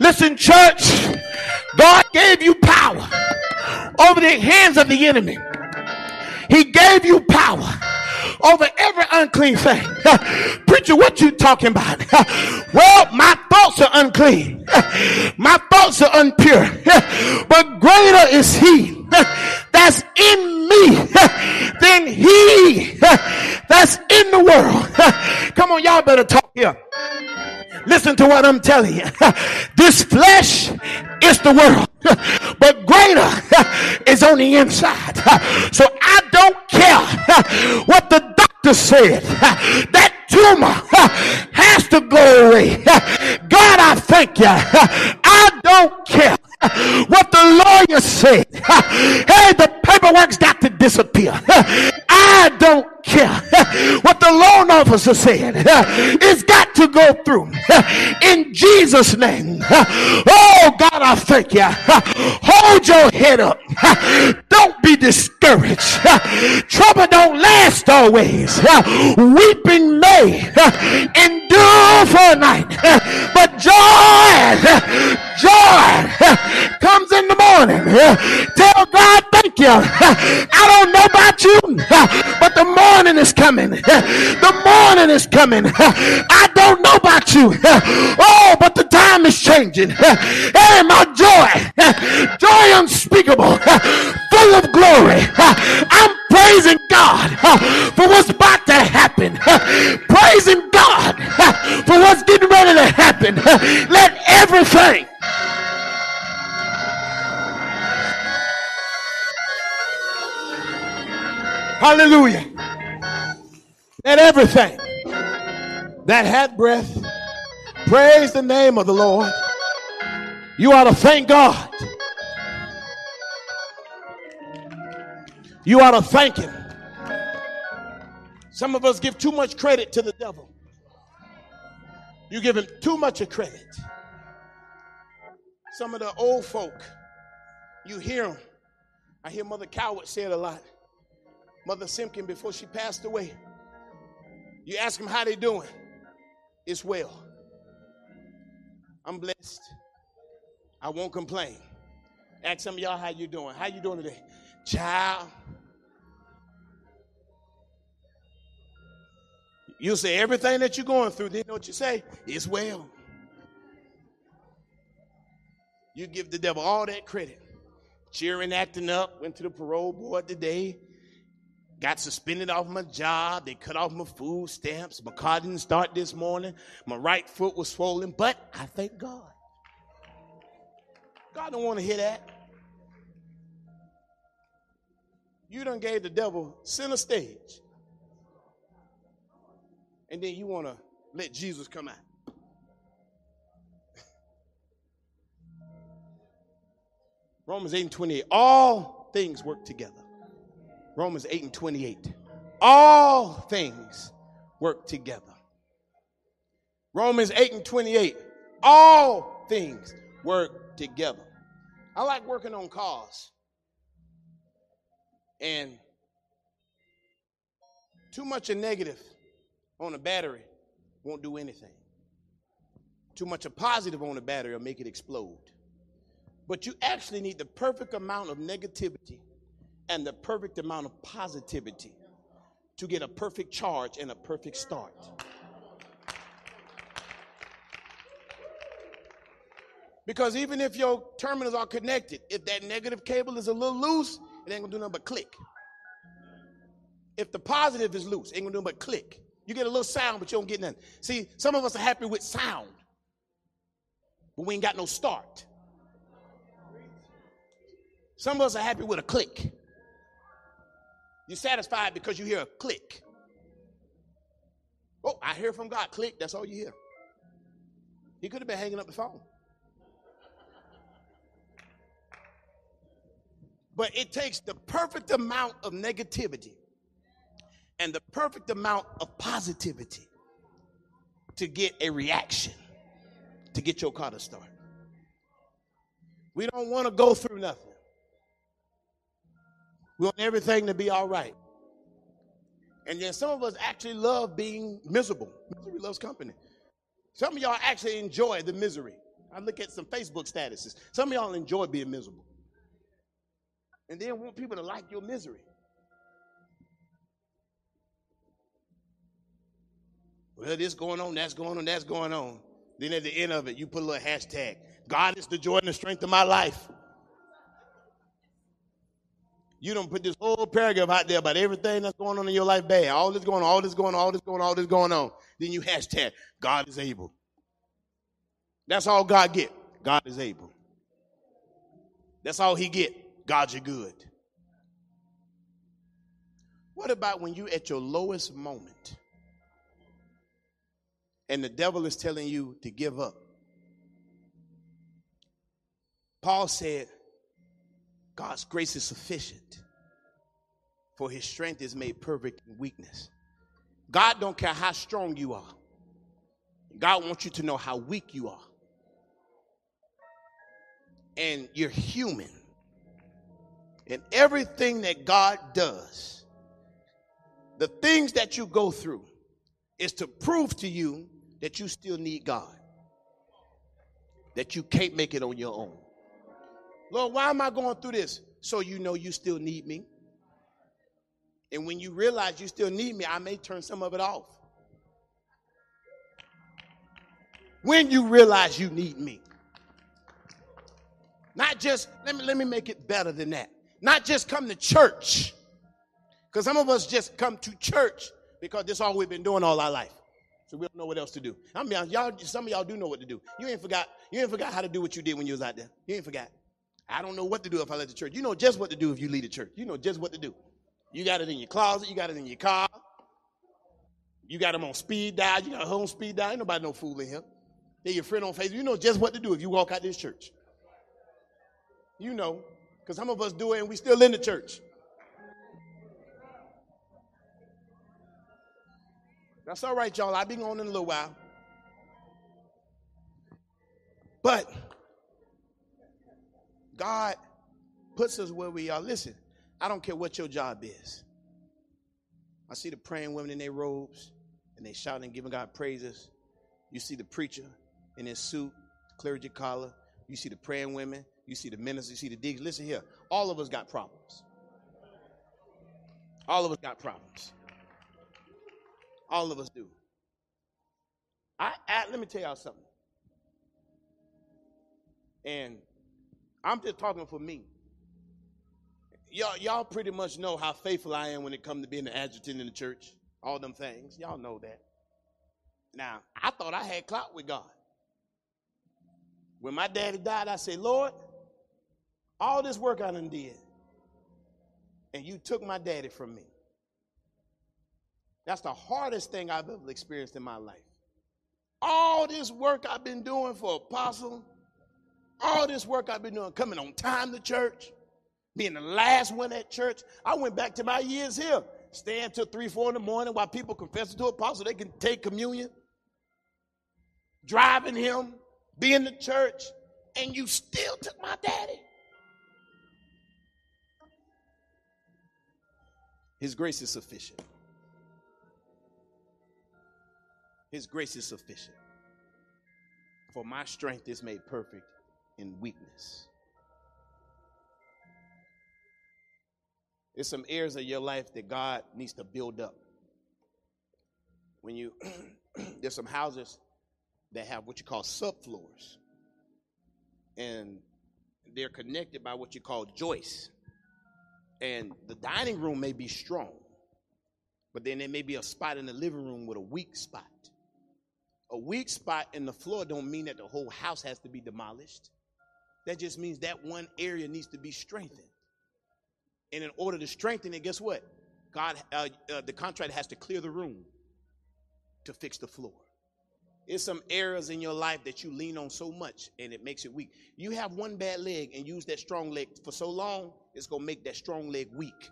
Listen, church, God gave you power over the hands of the enemy. He gave you power over every unclean thing. Preacher, what you talking about? well, my thoughts are unclean. my thoughts are impure. but greater is he that's in me than he that's in the world. Come on, y'all better talk here. Listen to what I'm telling you. This flesh is the world, but greater is on the inside. So I don't care what the doctor said. That tumor has to go away. God, I thank you. I don't care what the lawyer said. Hey, the paperwork's got to disappear. I don't care what the loan officer said. It's got to go through in Jesus' name. Oh, God, I thank you. Hold your head up. Don't be discouraged. Trouble don't last always. Weeping may endure for a night, but joy, joy comes in the morning. Tell God, thank you. I don't know about you, but the morning is coming. The morning is coming. I don't know about you. Oh, but the time is changing. Hey, my joy, joy unspeakable, full of glory. I'm praising God for what's about to happen. Praising God for what's getting ready to happen. Let everything Hallelujah. Let everything that had breath praise the name of the Lord. You ought to thank God. You ought to thank Him. Some of us give too much credit to the devil. You give him too much of credit. Some of the old folk, you hear them. I hear Mother Coward say it a lot. Mother Simpkin before she passed away. You ask them how they doing. It's well. I'm blessed. I won't complain. Ask some of y'all how you doing. How you doing today? Child. You say everything that you're going through, then know what you say? It's well. You give the devil all that credit. Cheering, acting up, went to the parole board today, Got suspended off my job. They cut off my food stamps. My car didn't start this morning. My right foot was swollen, but I thank God. God don't want to hear that. You done gave the devil center stage. And then you want to let Jesus come out. Romans 8 and 28. All things work together Romans 8 and 28. All things work together. Romans 8 and 28. All things work together. I like working on cars. And too much of negative on a battery won't do anything. Too much of positive on a battery will make it explode. But you actually need the perfect amount of negativity and the perfect amount of positivity to get a perfect charge and a perfect start. Because even if your terminals are connected, if that negative cable is a little loose, it ain't gonna do nothing but click. if the positive is loose, it ain't gonna do nothing but click. You get a little sound, but you don't get nothing. See, some of us are happy with sound, but we ain't got no start. Some of us are happy with a click. You're satisfied because you hear a click. Oh, I hear from God. Click. That's all you hear. He could have been hanging up the phone. But it takes the perfect amount of negativity and the perfect amount of positivity to get a reaction, to get your car to start. We don't want to go through nothing. We want everything to be all right. And then some of us actually love being miserable. Misery loves company. Some of y'all actually enjoy the misery. I look at some Facebook statuses. Some of y'all enjoy being miserable. And then want people to like your misery. Well, this going on, that's going on, that's going on. Then at the end of it, you put a little hashtag. God is the joy and the strength of my life. You don't put this whole paragraph out there about everything that's going on in your life bad. All this going on, all this going on, all this going on, all this going on. Then you hashtag, God is able. That's all God get. God is able. That's all he get. God's your good. What about when you're at your lowest moment and the devil is telling you to give up? Paul said, God's grace is sufficient, for his strength is made perfect in weakness. God don't care how strong you are. God wants you to know how weak you are. And you're human. And everything that God does, the things that you go through, is to prove to you that you still need God. That you can't make it on your own. Lord, why am I going through this? So you know you still need me. And when you realize you still need me, I may turn some of it off. When you realize you need me. Not just, let me, let me make it better than that. Not just come to church. Because some of us just come to church because this is all we've been doing all our life. So we don't know what else to do. I mean, y'all, some of y'all do know what to do. You ain't forgot, you ain't forgot how to do what you did when you was out there. You ain't forgot. I don't know what to do if I left the church. You know just what to do if you leave the church. You know just what to do. You got it in your closet. You got it in your car. You got them on speed dial. You got a home speed dial. Ain't nobody no fooling him. They're your friend on Facebook. You know just what to do if you walk out this church. You know, because some of us do it and we still in the church. That's all right, y'all. I'll be going in a little while. But God puts us where we are. Listen, I don't care what your job is. I see the praying women in their robes and they shouting and giving God praises. You see the preacher in his suit, clergy collar. You see the praying women. You see the ministers. You see the deacons. Listen here. All of us got problems. All of us got problems. All of us do. I, I let me tell y'all something. And I'm just talking for me. Y'all, y'all pretty much know how faithful I am when it comes to being an adjutant in the church. All them things. Y'all know that. Now, I thought I had clout with God. When my daddy died, I said, Lord, all this work I done did, and you took my daddy from me. That's the hardest thing I've ever experienced in my life. All this work I've been doing for apostle, all this work I've been doing, coming on time to church, being the last one at church. I went back to my years here, staying till three, four in the morning while people confessing to apostle, they can take communion, driving him, being the church, and you still took my daddy. His grace is sufficient. His grace is sufficient. For my strength is made perfect in weakness. There's some areas of your life that God needs to build up. When you there's some houses that have what you call subfloors. And they're connected by what you call joists. And the dining room may be strong, But then there may be a spot in the living room with a weak spot. A weak spot in the floor don't mean that the whole house has to be demolished. That just means that one area needs to be strengthened. And in order to strengthen it, guess what? God, uh, uh, the contractor has to clear the room to fix the floor. There's some areas in your life that you lean on so much and it makes it weak. You have one bad leg and use that strong leg for so long, it's going to make that strong leg weak.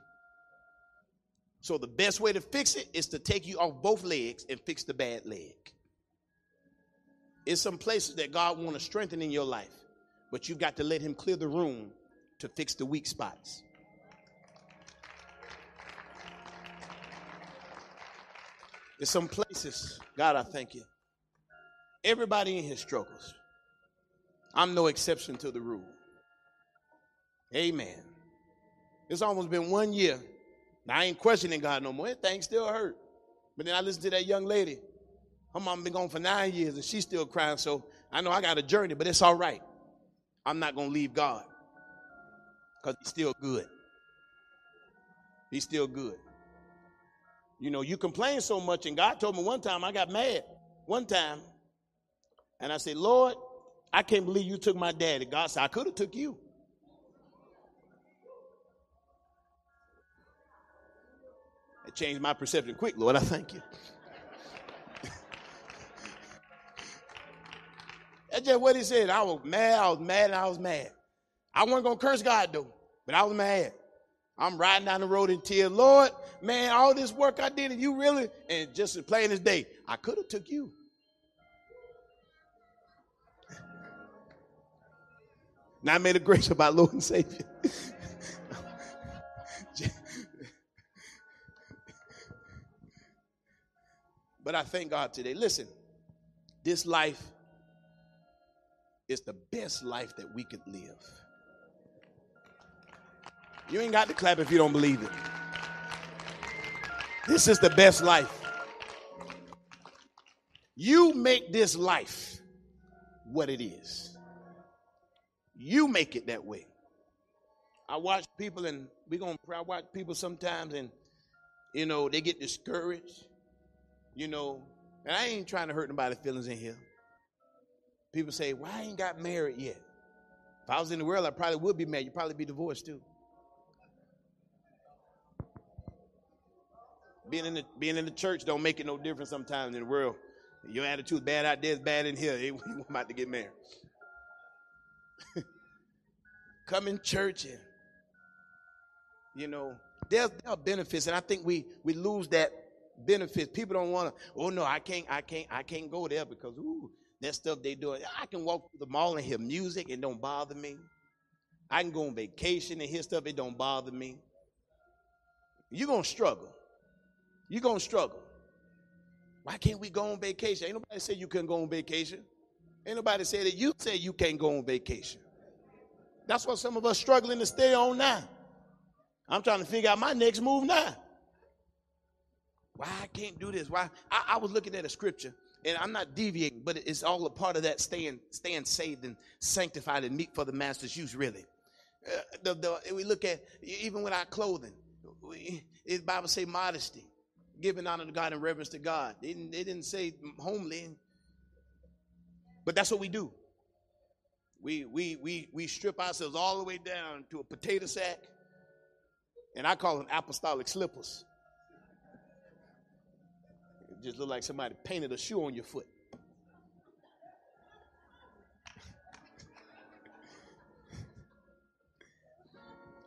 So the best way to fix it is to take you off both legs and fix the bad leg. It's some places that God want to strengthen in your life, but you've got to let him clear the room to fix the weak spots. There's some places, God, I thank you. Everybody in here struggles. I'm no exception to the rule. Amen. It's almost been one year. Now, I ain't questioning God no more. That thing still hurt. But then I listened to that young lady. Her mom been gone for nine years and she's still crying. So I know I got a journey, but it's all right. I'm not going to leave God because he's still good. He's still good. You know, you complain so much, and God told me one time I got mad. One time and I said, Lord, I can't believe you took my daddy. God said, I could have took you. It changed my perception quick, Lord. I thank you. That's just what he said. I was mad, I was mad, and I was mad. I wasn't gonna curse God though, but I was mad. I'm riding down the road in tears. Lord, man, all this work I did, and you really, and just as plain as day, I could have took you. Now I made a grace about Lord and Savior. but I thank God today. Listen, this life is the best life that we could live. You ain't got to clap if you don't believe it. This is the best life. You make this life what it is. You make it that way. I watch people, and we gonna I watch people sometimes, and you know they get discouraged. You know, and I ain't trying to hurt nobody's feelings in here. People say, well, I ain't got married yet?" If I was in the world, I probably would be married. You'd probably be divorced too. Being in the being in the church don't make it no difference sometimes in the world. Your attitude bad out there is bad in here. You about to get married. come in church and you know there, there are benefits and i think we we lose that benefit people don't want to oh no i can't i can't i can't go there because ooh that stuff they do i can walk through the mall and hear music it don't bother me. I can go on vacation and hear stuff it don't bother me. You're gonna struggle. You're gonna struggle. Why can't we go on vacation? Ain't nobody say you couldn't go on vacation. Ain't nobody say that you say you can't go on vacation. That's what some of us struggling to stay on now. I'm trying to figure out my next move now. Why I can't do this? Why? I, I was looking at a scripture, and I'm not deviating, but it's all a part of that staying, staying saved and sanctified and meet for the master's use, really. Uh, the, the, we look at even with our clothing, we, the Bible say modesty, giving honor to God and reverence to God. They didn't, they didn't say homely, but that's what we do. We, we, we, we strip ourselves all the way down to a potato sack, and I call them apostolic slippers. Just look like somebody painted a shoe on your foot.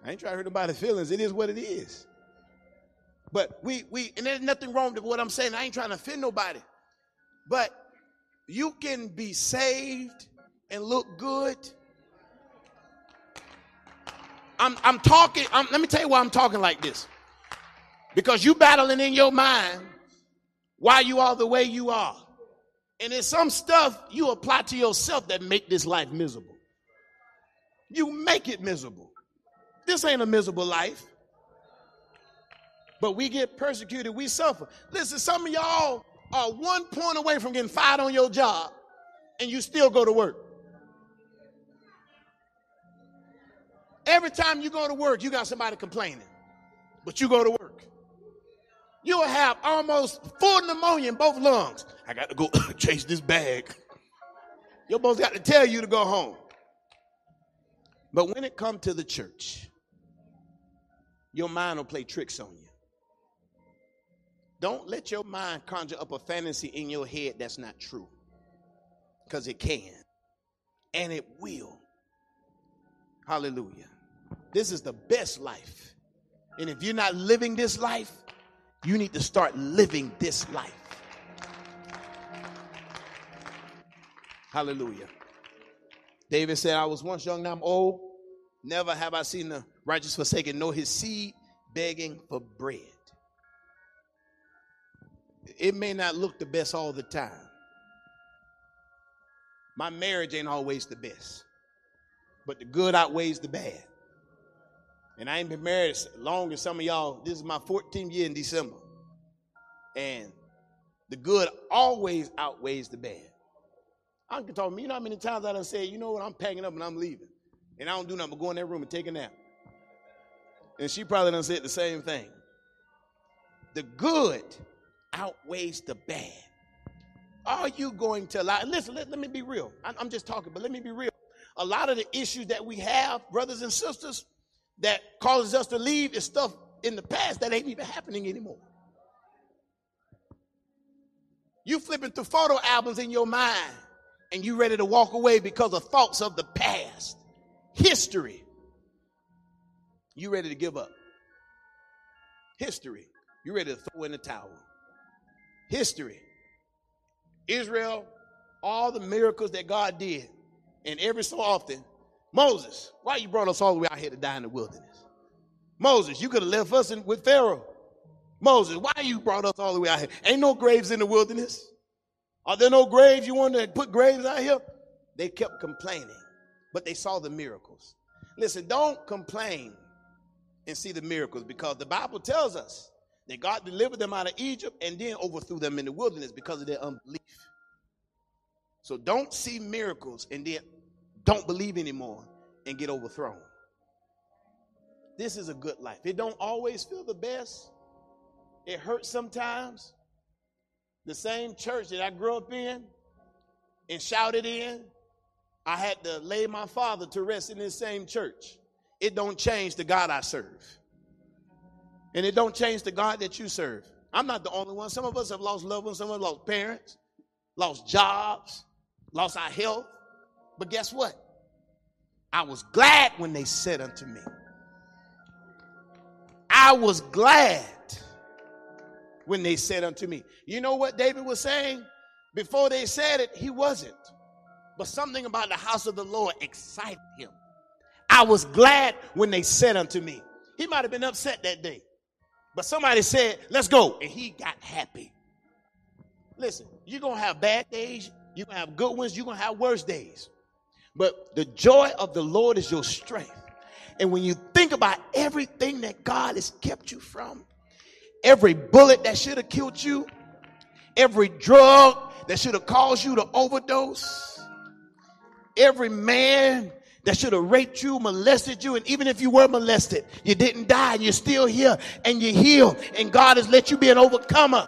I ain't trying to hurt nobody's feelings. It is what it is. But we we and there's nothing wrong with what I'm saying. I ain't trying to offend nobody. But you can be saved and look good. I'm, I'm talking, I'm, let me tell you why I'm talking like this. Because you battling in your mind why you are the way you are. And there's some stuff you apply to yourself that make this life miserable. You make it miserable. This ain't a miserable life. But we get persecuted, we suffer. Listen, some of y'all are one point away from getting fired on your job, and you still go to work. Every time you go to work, you got somebody complaining, but you go to work. You will have almost full pneumonia in both lungs. I got to go chase this bag. Your boss got to tell you to go home. But when it comes to the church, your mind will play tricks on you. Don't let your mind conjure up a fantasy in your head that's not true. Because it can. And it will. Hallelujah. This is the best life. And if you're not living this life, you need to start living this life. Hallelujah. David said, I was once young, now I'm old. Never have I seen the righteous forsaken, nor his seed begging for bread. It may not look the best all the time. My marriage ain't always the best, but the good outweighs the bad. And I ain't been married as long as some of y'all. This is my 14th year in December. And the good always outweighs the bad. Uncle told me, you know how many times I done said, you know what, I'm packing up and I'm leaving. And I don't do nothing but go in that room and take a nap. And she probably done said the same thing. The good outweighs the bad. Are you going to allow? Listen, let, let me be real. I, I'm just talking, but let me be real. A lot of the issues that we have, brothers and sisters, that causes us to leave is stuff in the past that ain't even happening anymore. You flipping through photo albums in your mind and you ready to walk away because of thoughts of the past, history. You ready to give up? History. You ready to throw in the towel? History. Israel, all the miracles that God did, and every so often, Moses, why you brought us all the way out here to die in the wilderness? Moses, you could have left us in, with Pharaoh. Moses, why you brought us all the way out here? Ain't no graves in the wilderness. Are there no graves? You want to put graves out here? They kept complaining, but they saw the miracles. Listen, don't complain and see the miracles because the Bible tells us that God delivered them out of Egypt and then overthrew them in the wilderness because of their unbelief. So don't see miracles and then don't believe anymore and get overthrown. This is a good life. It don't always feel the best. It hurts sometimes. The same church that I grew up in and shouted in, I had to lay my father to rest in this same church. It don't change the God I serve. And it don't change the God that you serve. I'm not the only one. Some of us have lost loved ones, some of us lost parents, lost jobs, lost our health. But guess what? I was glad when they said unto me, I was glad when they said unto me. You know what David was saying? Before they said it, he wasn't. But something about the house of the Lord excited him. I was glad when they said unto me. He might have been upset that day. But somebody said, let's go. And he got happy. Listen, you're going to have bad days. You're going to have good ones. You're going to have worse days. But the joy of the Lord is your strength. And when you think about everything that God has kept you from, every bullet that should have killed you, every drug that should have caused you to overdose, every man that should have raped you, molested you, and even if you were molested, you didn't die, and you're still here, and you're healed, and God has let you be an overcomer.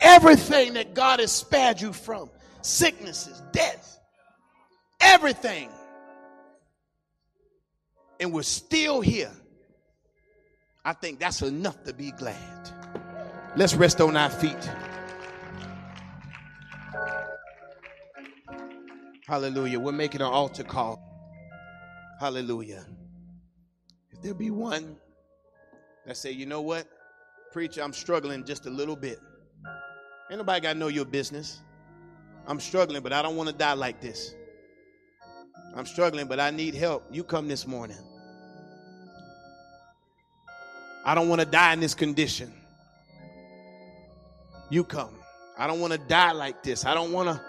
Everything that God has spared you from sicknesses, death, everything. And we're still here. I think that's enough to be glad. Let's rest on our feet. Hallelujah. We're making an altar call. Hallelujah. If there be one that say, you know what, preacher, I'm struggling just a little bit. Ain't nobody got to know your business. I'm struggling, but I don't want to die like this. I'm struggling, but I need help. You come this morning. I don't want to die in this condition. You come. I don't want to die like this. I don't want to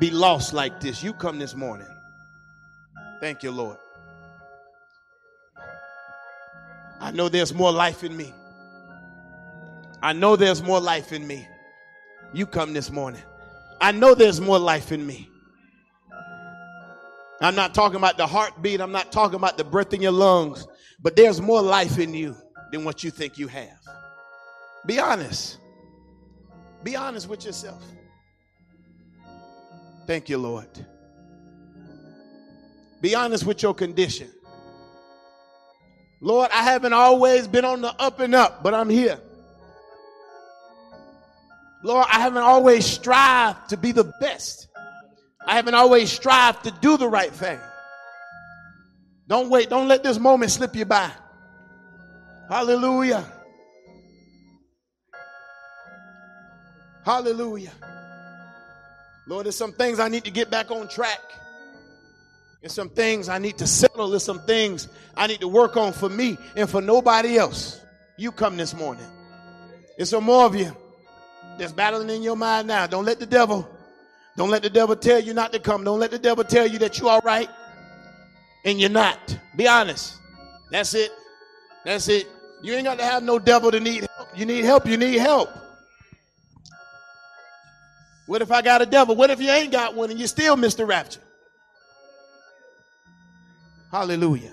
be lost like this. You come this morning. Thank you, Lord. I know there's more life in me. I know there's more life in me. You come this morning. I know there's more life in me. I'm not talking about the heartbeat. I'm not talking about the breath in your lungs. But there's more life in you than what you think you have. Be honest. Be honest with yourself. Thank you, Lord. Be honest with your condition. Lord, I haven't always been on the up and up, but I'm here. Lord, I haven't always strived to be the best. I haven't always strived to do the right thing. Don't wait. Don't let this moment slip you by. Hallelujah. Hallelujah. Lord, there's some things I need to get back on track. There's some things I need to settle. There's some things I need to work on for me and for nobody else. You come this morning. There's some more of you that's battling in your mind now. Don't let the devil, don't let the devil tell you not to come. Don't let the devil tell you that you're right and you're not. Be honest. That's it. That's it. You ain't got to have no devil to need help. You need help. You need help. What if I got a devil? What if you ain't got one and you still miss the rapture? Hallelujah.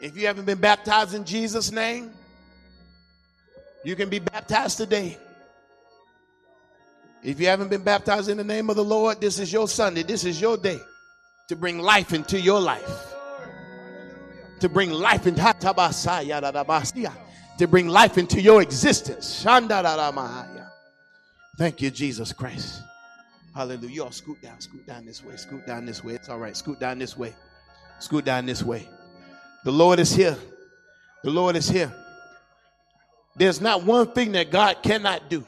If you haven't been baptized in Jesus' name, you can be baptized today. If you haven't been baptized in the name of the Lord, this is your Sunday. This is your day to bring life into your life. To bring life into to bring life into your existence. Thank you, Jesus Christ. Hallelujah. Y'all scoot down, scoot down this way, scoot down this way. It's all right. Scoot down this way. Scoot down this way. The Lord is here. The Lord is here. There's not one thing that God cannot do.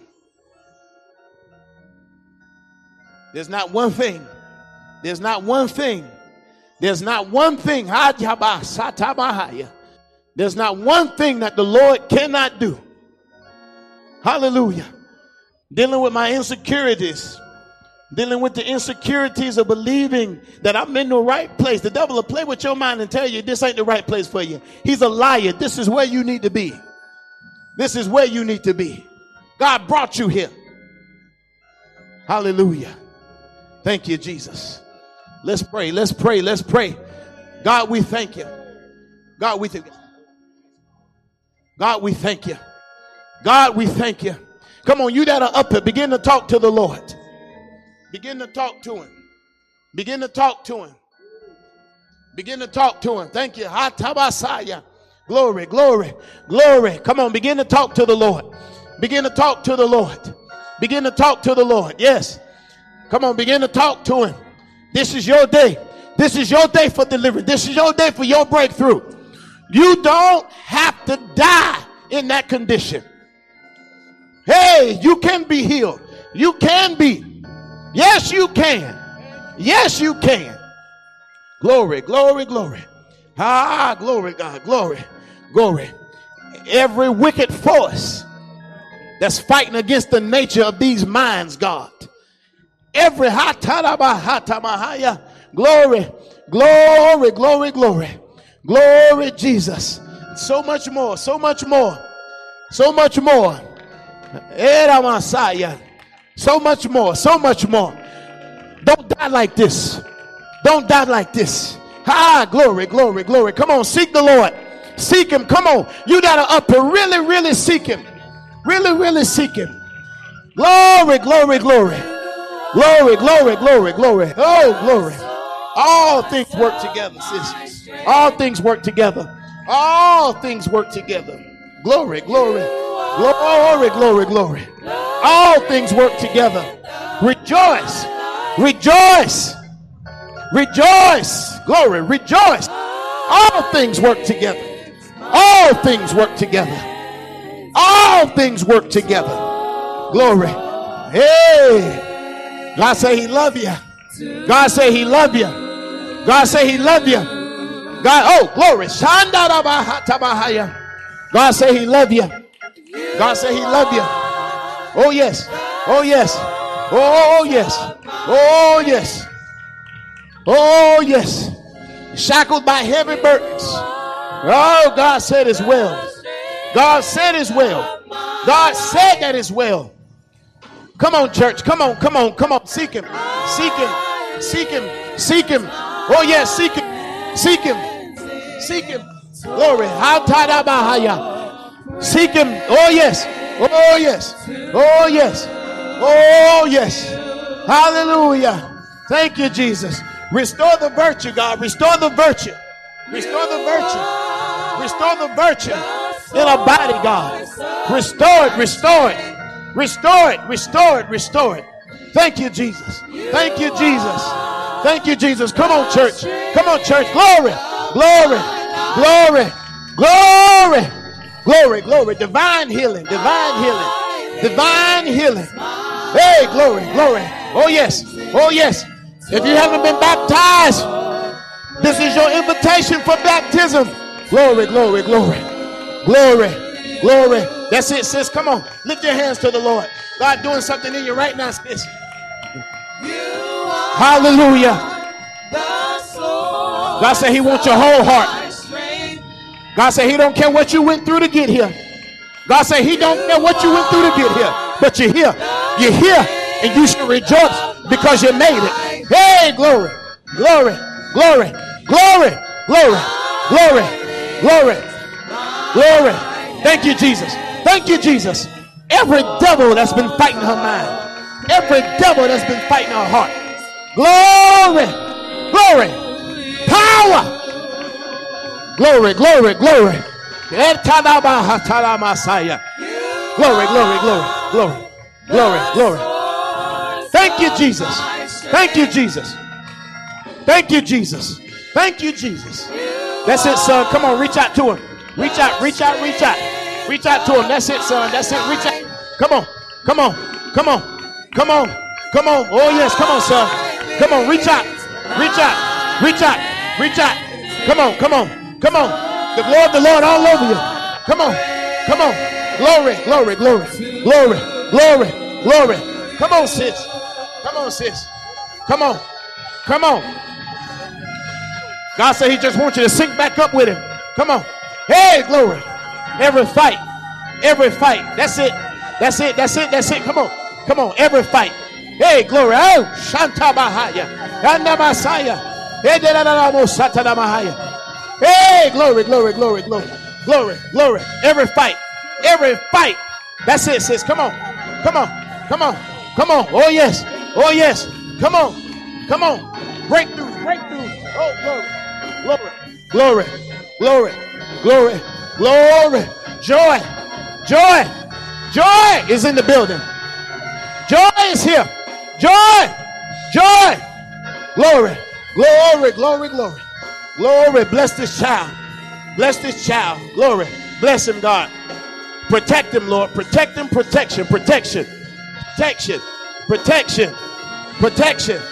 There's not one thing. There's not one thing. There's not one thing. There's not one thing that the Lord cannot do. Hallelujah. Dealing with my insecurities, dealing with the insecurities of believing that I'm in the right place. The devil will play with your mind and tell you this ain't the right place for you. He's a liar. This is where you need to be. This is where you need to be. God brought you here. Hallelujah. Thank you, Jesus. Let's pray. Let's pray. Let's pray. God, we thank you. God, we thank you. God, we thank you. God, we thank you. Come on, you that are up here, begin to talk to the Lord. Begin to talk to him. Begin to talk to him. Begin to talk to him. Thank you. Hatabasaya. Glory, glory, glory. Come on, begin to talk to the Lord. Begin to talk to the Lord. Begin to talk to the Lord. Yes. Come on, begin to talk to him. This is your day. This is your day for deliverance. This is your day for your breakthrough. You don't have to die in that condition. Hey, you can be healed. You can be. Yes, you can. Yes, you can. Glory, glory, glory. Ah, glory, God, glory, glory. Every wicked force that's fighting against the nature of these minds, God. Every hatarabahaya. Glory, glory, glory, glory. Glory, Jesus. So much more, so much more, so much more. Era Messiah. So much more, so much more. Don't die like this. Don't die like this. Ah, glory, glory, glory. Come on, seek the Lord. Seek Him. Come on. You got to up and really, really seek Him. Really, really seek Him. Glory, glory, glory. Glory, glory, glory, glory. Oh, glory. All things work together, sisters. All things work together. All things work together. Glory, glory, glory, glory, glory. All things work together. Rejoice, rejoice, rejoice. Glory, rejoice. All things work together. All things work together. All things work together. Glory. Hey, God say He love you. God say He love you. God say He love you. God, oh glory. God say He love you. God say He love you. Oh yes. Oh yes. Oh yes. Oh yes. Oh yes. Shackled by heavy burdens. Oh, God said as well. God said as well. God said that as well. Come on, church. Come on, come on, come on. Seek him. Seek him. Seek him. Seek him. Oh, yes, seek him. Seek him. Seek him. Glory. Seek him. Oh, yes. Oh, yes. Oh, yes. Oh, yes. Hallelujah. Thank you, Jesus. Restore the virtue, God. Restore the virtue. Restore the virtue. Restore the virtue in our body, God. Restore it. Restore it. Restore it. Restore it. Restore it. Thank you, Jesus. Thank you, Jesus. Thank you, Jesus. Come on, church. Come on, church. Glory. Glory. Glory. Glory. Glory. Glory. Divine healing. Divine healing. Divine healing. Hey, glory. Glory. Oh, yes. Oh, yes. If you haven't been baptized, this is your invitation for baptism. Glory, glory, glory. Glory. Glory. That's it, sis. Come on. Lift your hands to the Lord. God doing something in you right now, sis. Hallelujah. God said he wants your whole heart. God said he don't care what you went through to get here. God said he don't care what you went through to get here. But you're here. You're here. And you should rejoice because you made it. Hey, glory. Glory. Glory. Glory. Glory. Glory. Glory. Glory. Thank you, Jesus. Thank you, Jesus. Every devil that's been fighting her mind, every devil that's been fighting her heart. Glory, glory, power. Glory, glory, glory. Glory, glory, glory, glory, glory, glory. Thank you, Jesus. Thank you, Jesus. Thank you, Jesus. Thank you, Jesus. That's it, son. Come on, reach out to him. Reach out, reach out, reach out. Reach out to him. That's it, son. That's it. Reach out. Come on. Come on. Come on. Come on. Come on. Oh, yes. Come on, son. Come on. Reach out. Reach out. Reach out. Reach out. Come on. Come on. Come on. The glory of the Lord all over you. Come on. Come on. Glory. Glory. Glory. Glory. Glory. Glory. Come on, sis. Come on, sis. Come on. Come on. God said he just wants you to sync back up with him. Come on. Hey, glory. Every fight. Every fight. That's it. That's it. That's it. That's it. Come on. Come on. Every fight. Hey, glory. Oh, Shanta Bahaya. Masaya. Hey, glory, glory, glory, glory, glory, glory. Every fight. Every fight. That's it, sis. Come on. Come on. Come on. Come on. Oh, yes. Oh, yes. Come on. Come on. Breakthrough. Breakthrough. Oh, glory. Glory. Glory. Glory. Glory. Joy. Joy. Joy is in the building. Joy is here. Joy. Joy. Glory. Glory. Glory. Glory. Glory. Bless this child. Bless this child. Glory. Bless him, God. Protect him, Lord. Protect him. Protection. Protection. Protection. Protection. Protection.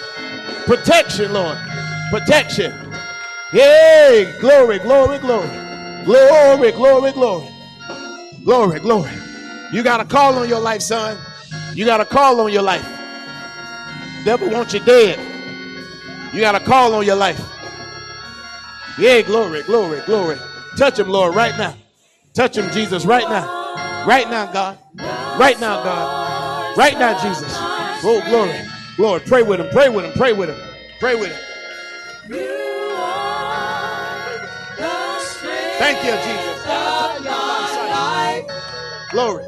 Protection, Lord. Protection. Yay. Glory. Glory. Glory. Glory. Glory. Glory. Glory. Glory. You got a call on your life, son. You got a call on your life. Devil wants you dead. You got a call on your life. Yeah, glory, glory, glory. Touch him, Lord, right now. Touch him, Jesus, right now. Right now, God. Right now, God. Right now, Jesus. Oh, glory. Lord, pray with him, pray with him, pray with him, pray with him. Thank you, Jesus. Glory,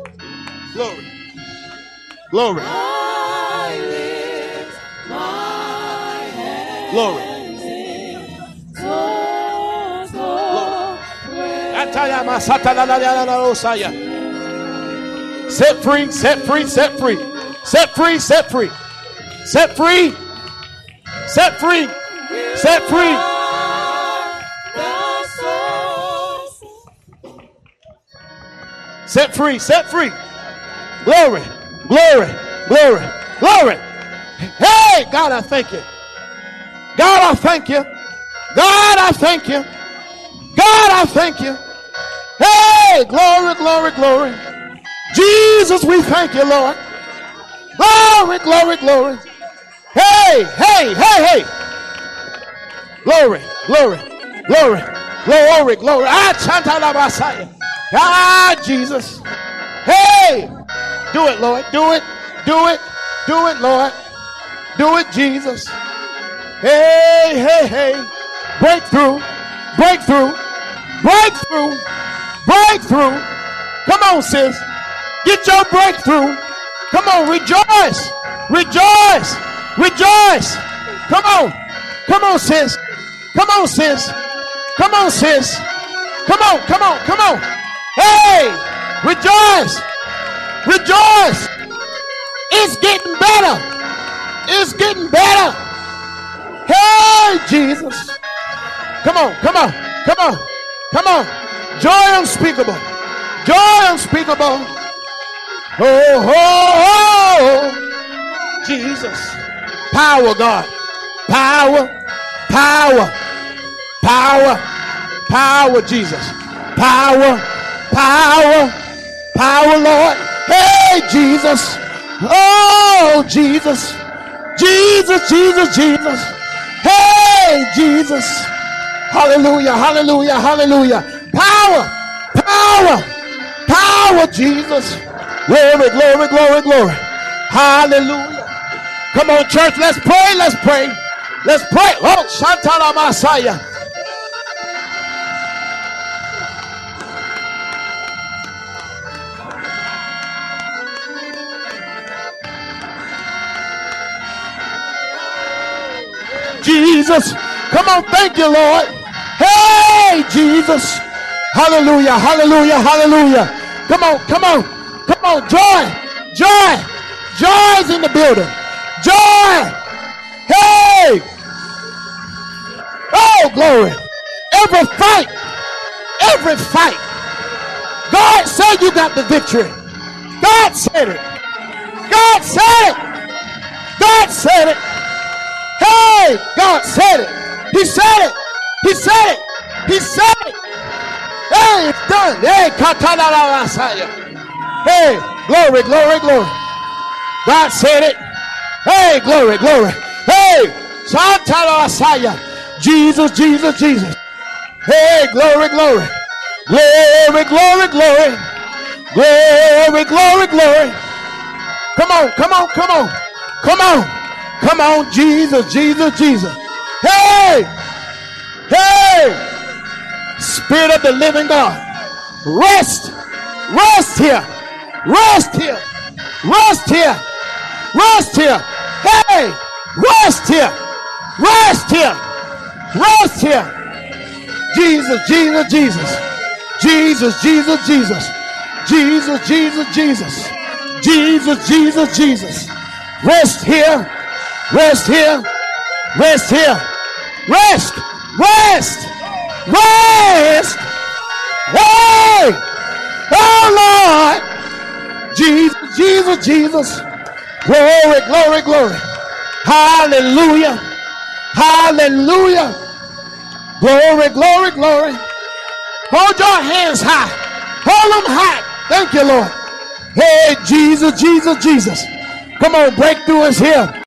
glory, glory, glory. Set free, set free, set free, set free, set free, set free, set free, set free. Set free, set free. Set free. Glory, glory, glory, glory. Hey, God, I thank you. God, I thank you. God, I thank you. God, I thank you. Hey, glory, glory, glory. Jesus, we thank you, Lord. Glory, glory, glory. Hey, hey, hey, hey. Glory, glory, glory, glory, glory. Ah, chanta la basaya. Ah, Jesus. Hey, do it, Lord. Do it, do it, do it, Lord. Do it, Jesus. Hey, hey, hey. Breakthrough, breakthrough, breakthrough, breakthrough. Come on, sis. Get your breakthrough. Come on, rejoice, rejoice, rejoice. Come on, come on, sis. Come on, sis. Come on, sis. Come on, come on, come on. Hey, rejoice, rejoice. It's getting better. It's getting better. Hey, Jesus. Come on, come on, come on, come on. Joy unspeakable. Joy unspeakable. Oh, oh, oh. Jesus. Power, God. Power, power, power, power, Jesus. Power, power, power, Lord. Hey, Jesus. Oh, Jesus. Jesus, Jesus, Jesus. Hey, Jesus. Hallelujah, hallelujah, hallelujah. Power, power, power, Jesus. Glory, glory, glory, glory. Hallelujah. Come on, church, let's pray, let's pray. Let's pray. Oh, Shantala Messiah. Jesus. Come on, thank you, Lord. Hey, Jesus. Hallelujah, hallelujah, hallelujah. Come on, come on, come on. Joy, joy, joy is in the building. Joy. Hey. Oh, glory. Every fight, every fight. God said you got the victory. God said it. God said it. God said it. Hey, God said it. He said it. He said it. He said it. Hey, it's done. Hey, katanala masaya. Hey, glory, glory, glory. God said it. Hey, glory, glory. Hey, santala masaya. Jesus, Jesus, Jesus. Hey, glory, glory. Glory, glory, glory. Glory, glory, glory. Come on, come on, come on. Come on. Come on, Jesus, Jesus, Jesus. Hey, hey, Spirit of the living God, rest, rest here, rest here, rest here, rest here. Hey, rest here, rest here, rest here. Jesus, Jesus, Jesus, Jesus, Jesus, Jesus, Jesus, Jesus, Jesus, Jesus, Jesus, Jesus. Rest here. Rest here. Rest here. Rest. Rest. Rest. Hey. Oh Lord. Jesus, Jesus, Jesus. Glory, glory, glory. Hallelujah. Hallelujah. Glory, glory, glory. Hold your hands high. Hold them high. Thank you, Lord. Hey, Jesus, Jesus, Jesus. Come on, breakthrough is here.